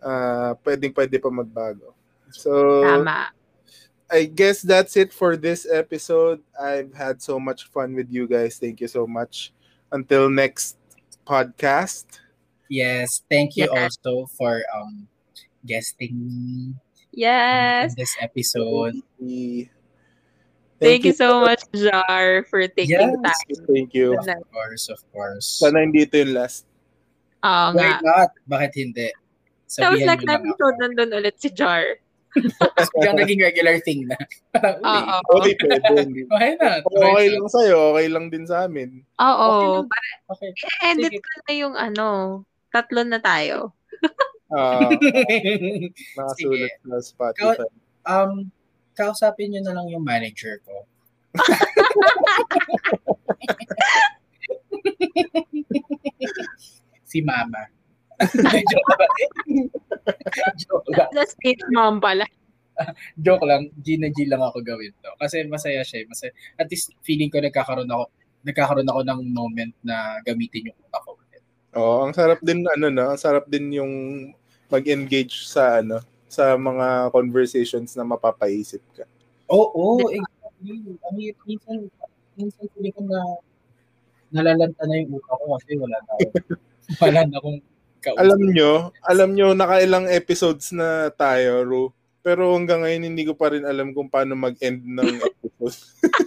A: uh, pwedeng pwede pa magbago. So,
B: Tama.
A: I guess that's it for this episode. I've had so much fun with you guys. Thank you so much. Until next podcast.
C: Yes, thank you
B: Yeah.
C: also for um guesting
B: Yes.
C: in this episode.
B: Thank, you so much, Jar, for taking
C: Yes.
B: time.
A: Thank you.
C: Of course, of course.
A: Sana hindi ito yung last.
B: Oo
C: Why
B: nga.
C: not? Bakit hindi?
B: Tapos
C: Sabihan
B: next
C: nyo lang
B: episode, nandun ulit si Jar.
C: Yung naging regular thing na.
B: Oo.
A: Okay, pwede.
C: Why not?
A: Okay lang sa'yo, okay lang din sa amin.
B: Oo.
C: Okay.
B: Edit
C: Sige.
B: ko na yung ano, tatlo na tayo.
A: Ah,
C: Sige.
A: nakasulat sa Spotify.
C: Um, kausapin nyo na lang yung manager ko. si Mama. joke lang. joke lang.
B: The stage mom pala.
C: Joke lang. G na G lang ako gawin to. Kasi masaya siya. eh. Masaya. At least feeling ko nagkakaroon ako nagkakaroon ako ng moment na gamitin yung utak ko.
A: Oo, ang sarap din ano no, ang sarap din yung mag-engage sa ano, sa mga conversations na mapapaisip ka.
C: Oo, oh, exactly. I mean, minsan, minsan feeling ko na nalalanta na yung utak ko kasi wala na ako. wala na akong kausap.
A: Alam nyo, alam nyo, nakailang episodes na tayo, Ru. Pero hanggang ngayon, hindi ko pa rin alam kung paano mag-end ng episode.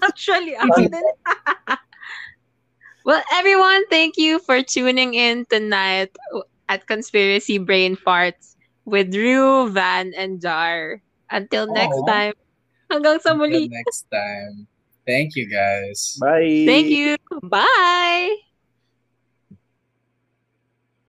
B: Actually, ako din. well, everyone, thank you for tuning in tonight at Conspiracy Brain Farts with Rue, Van, and Jar. Until next
C: Oo.
B: time. Hanggang sa
C: Until next time. Thank you guys.
A: Bye!
B: Thank you. Bye!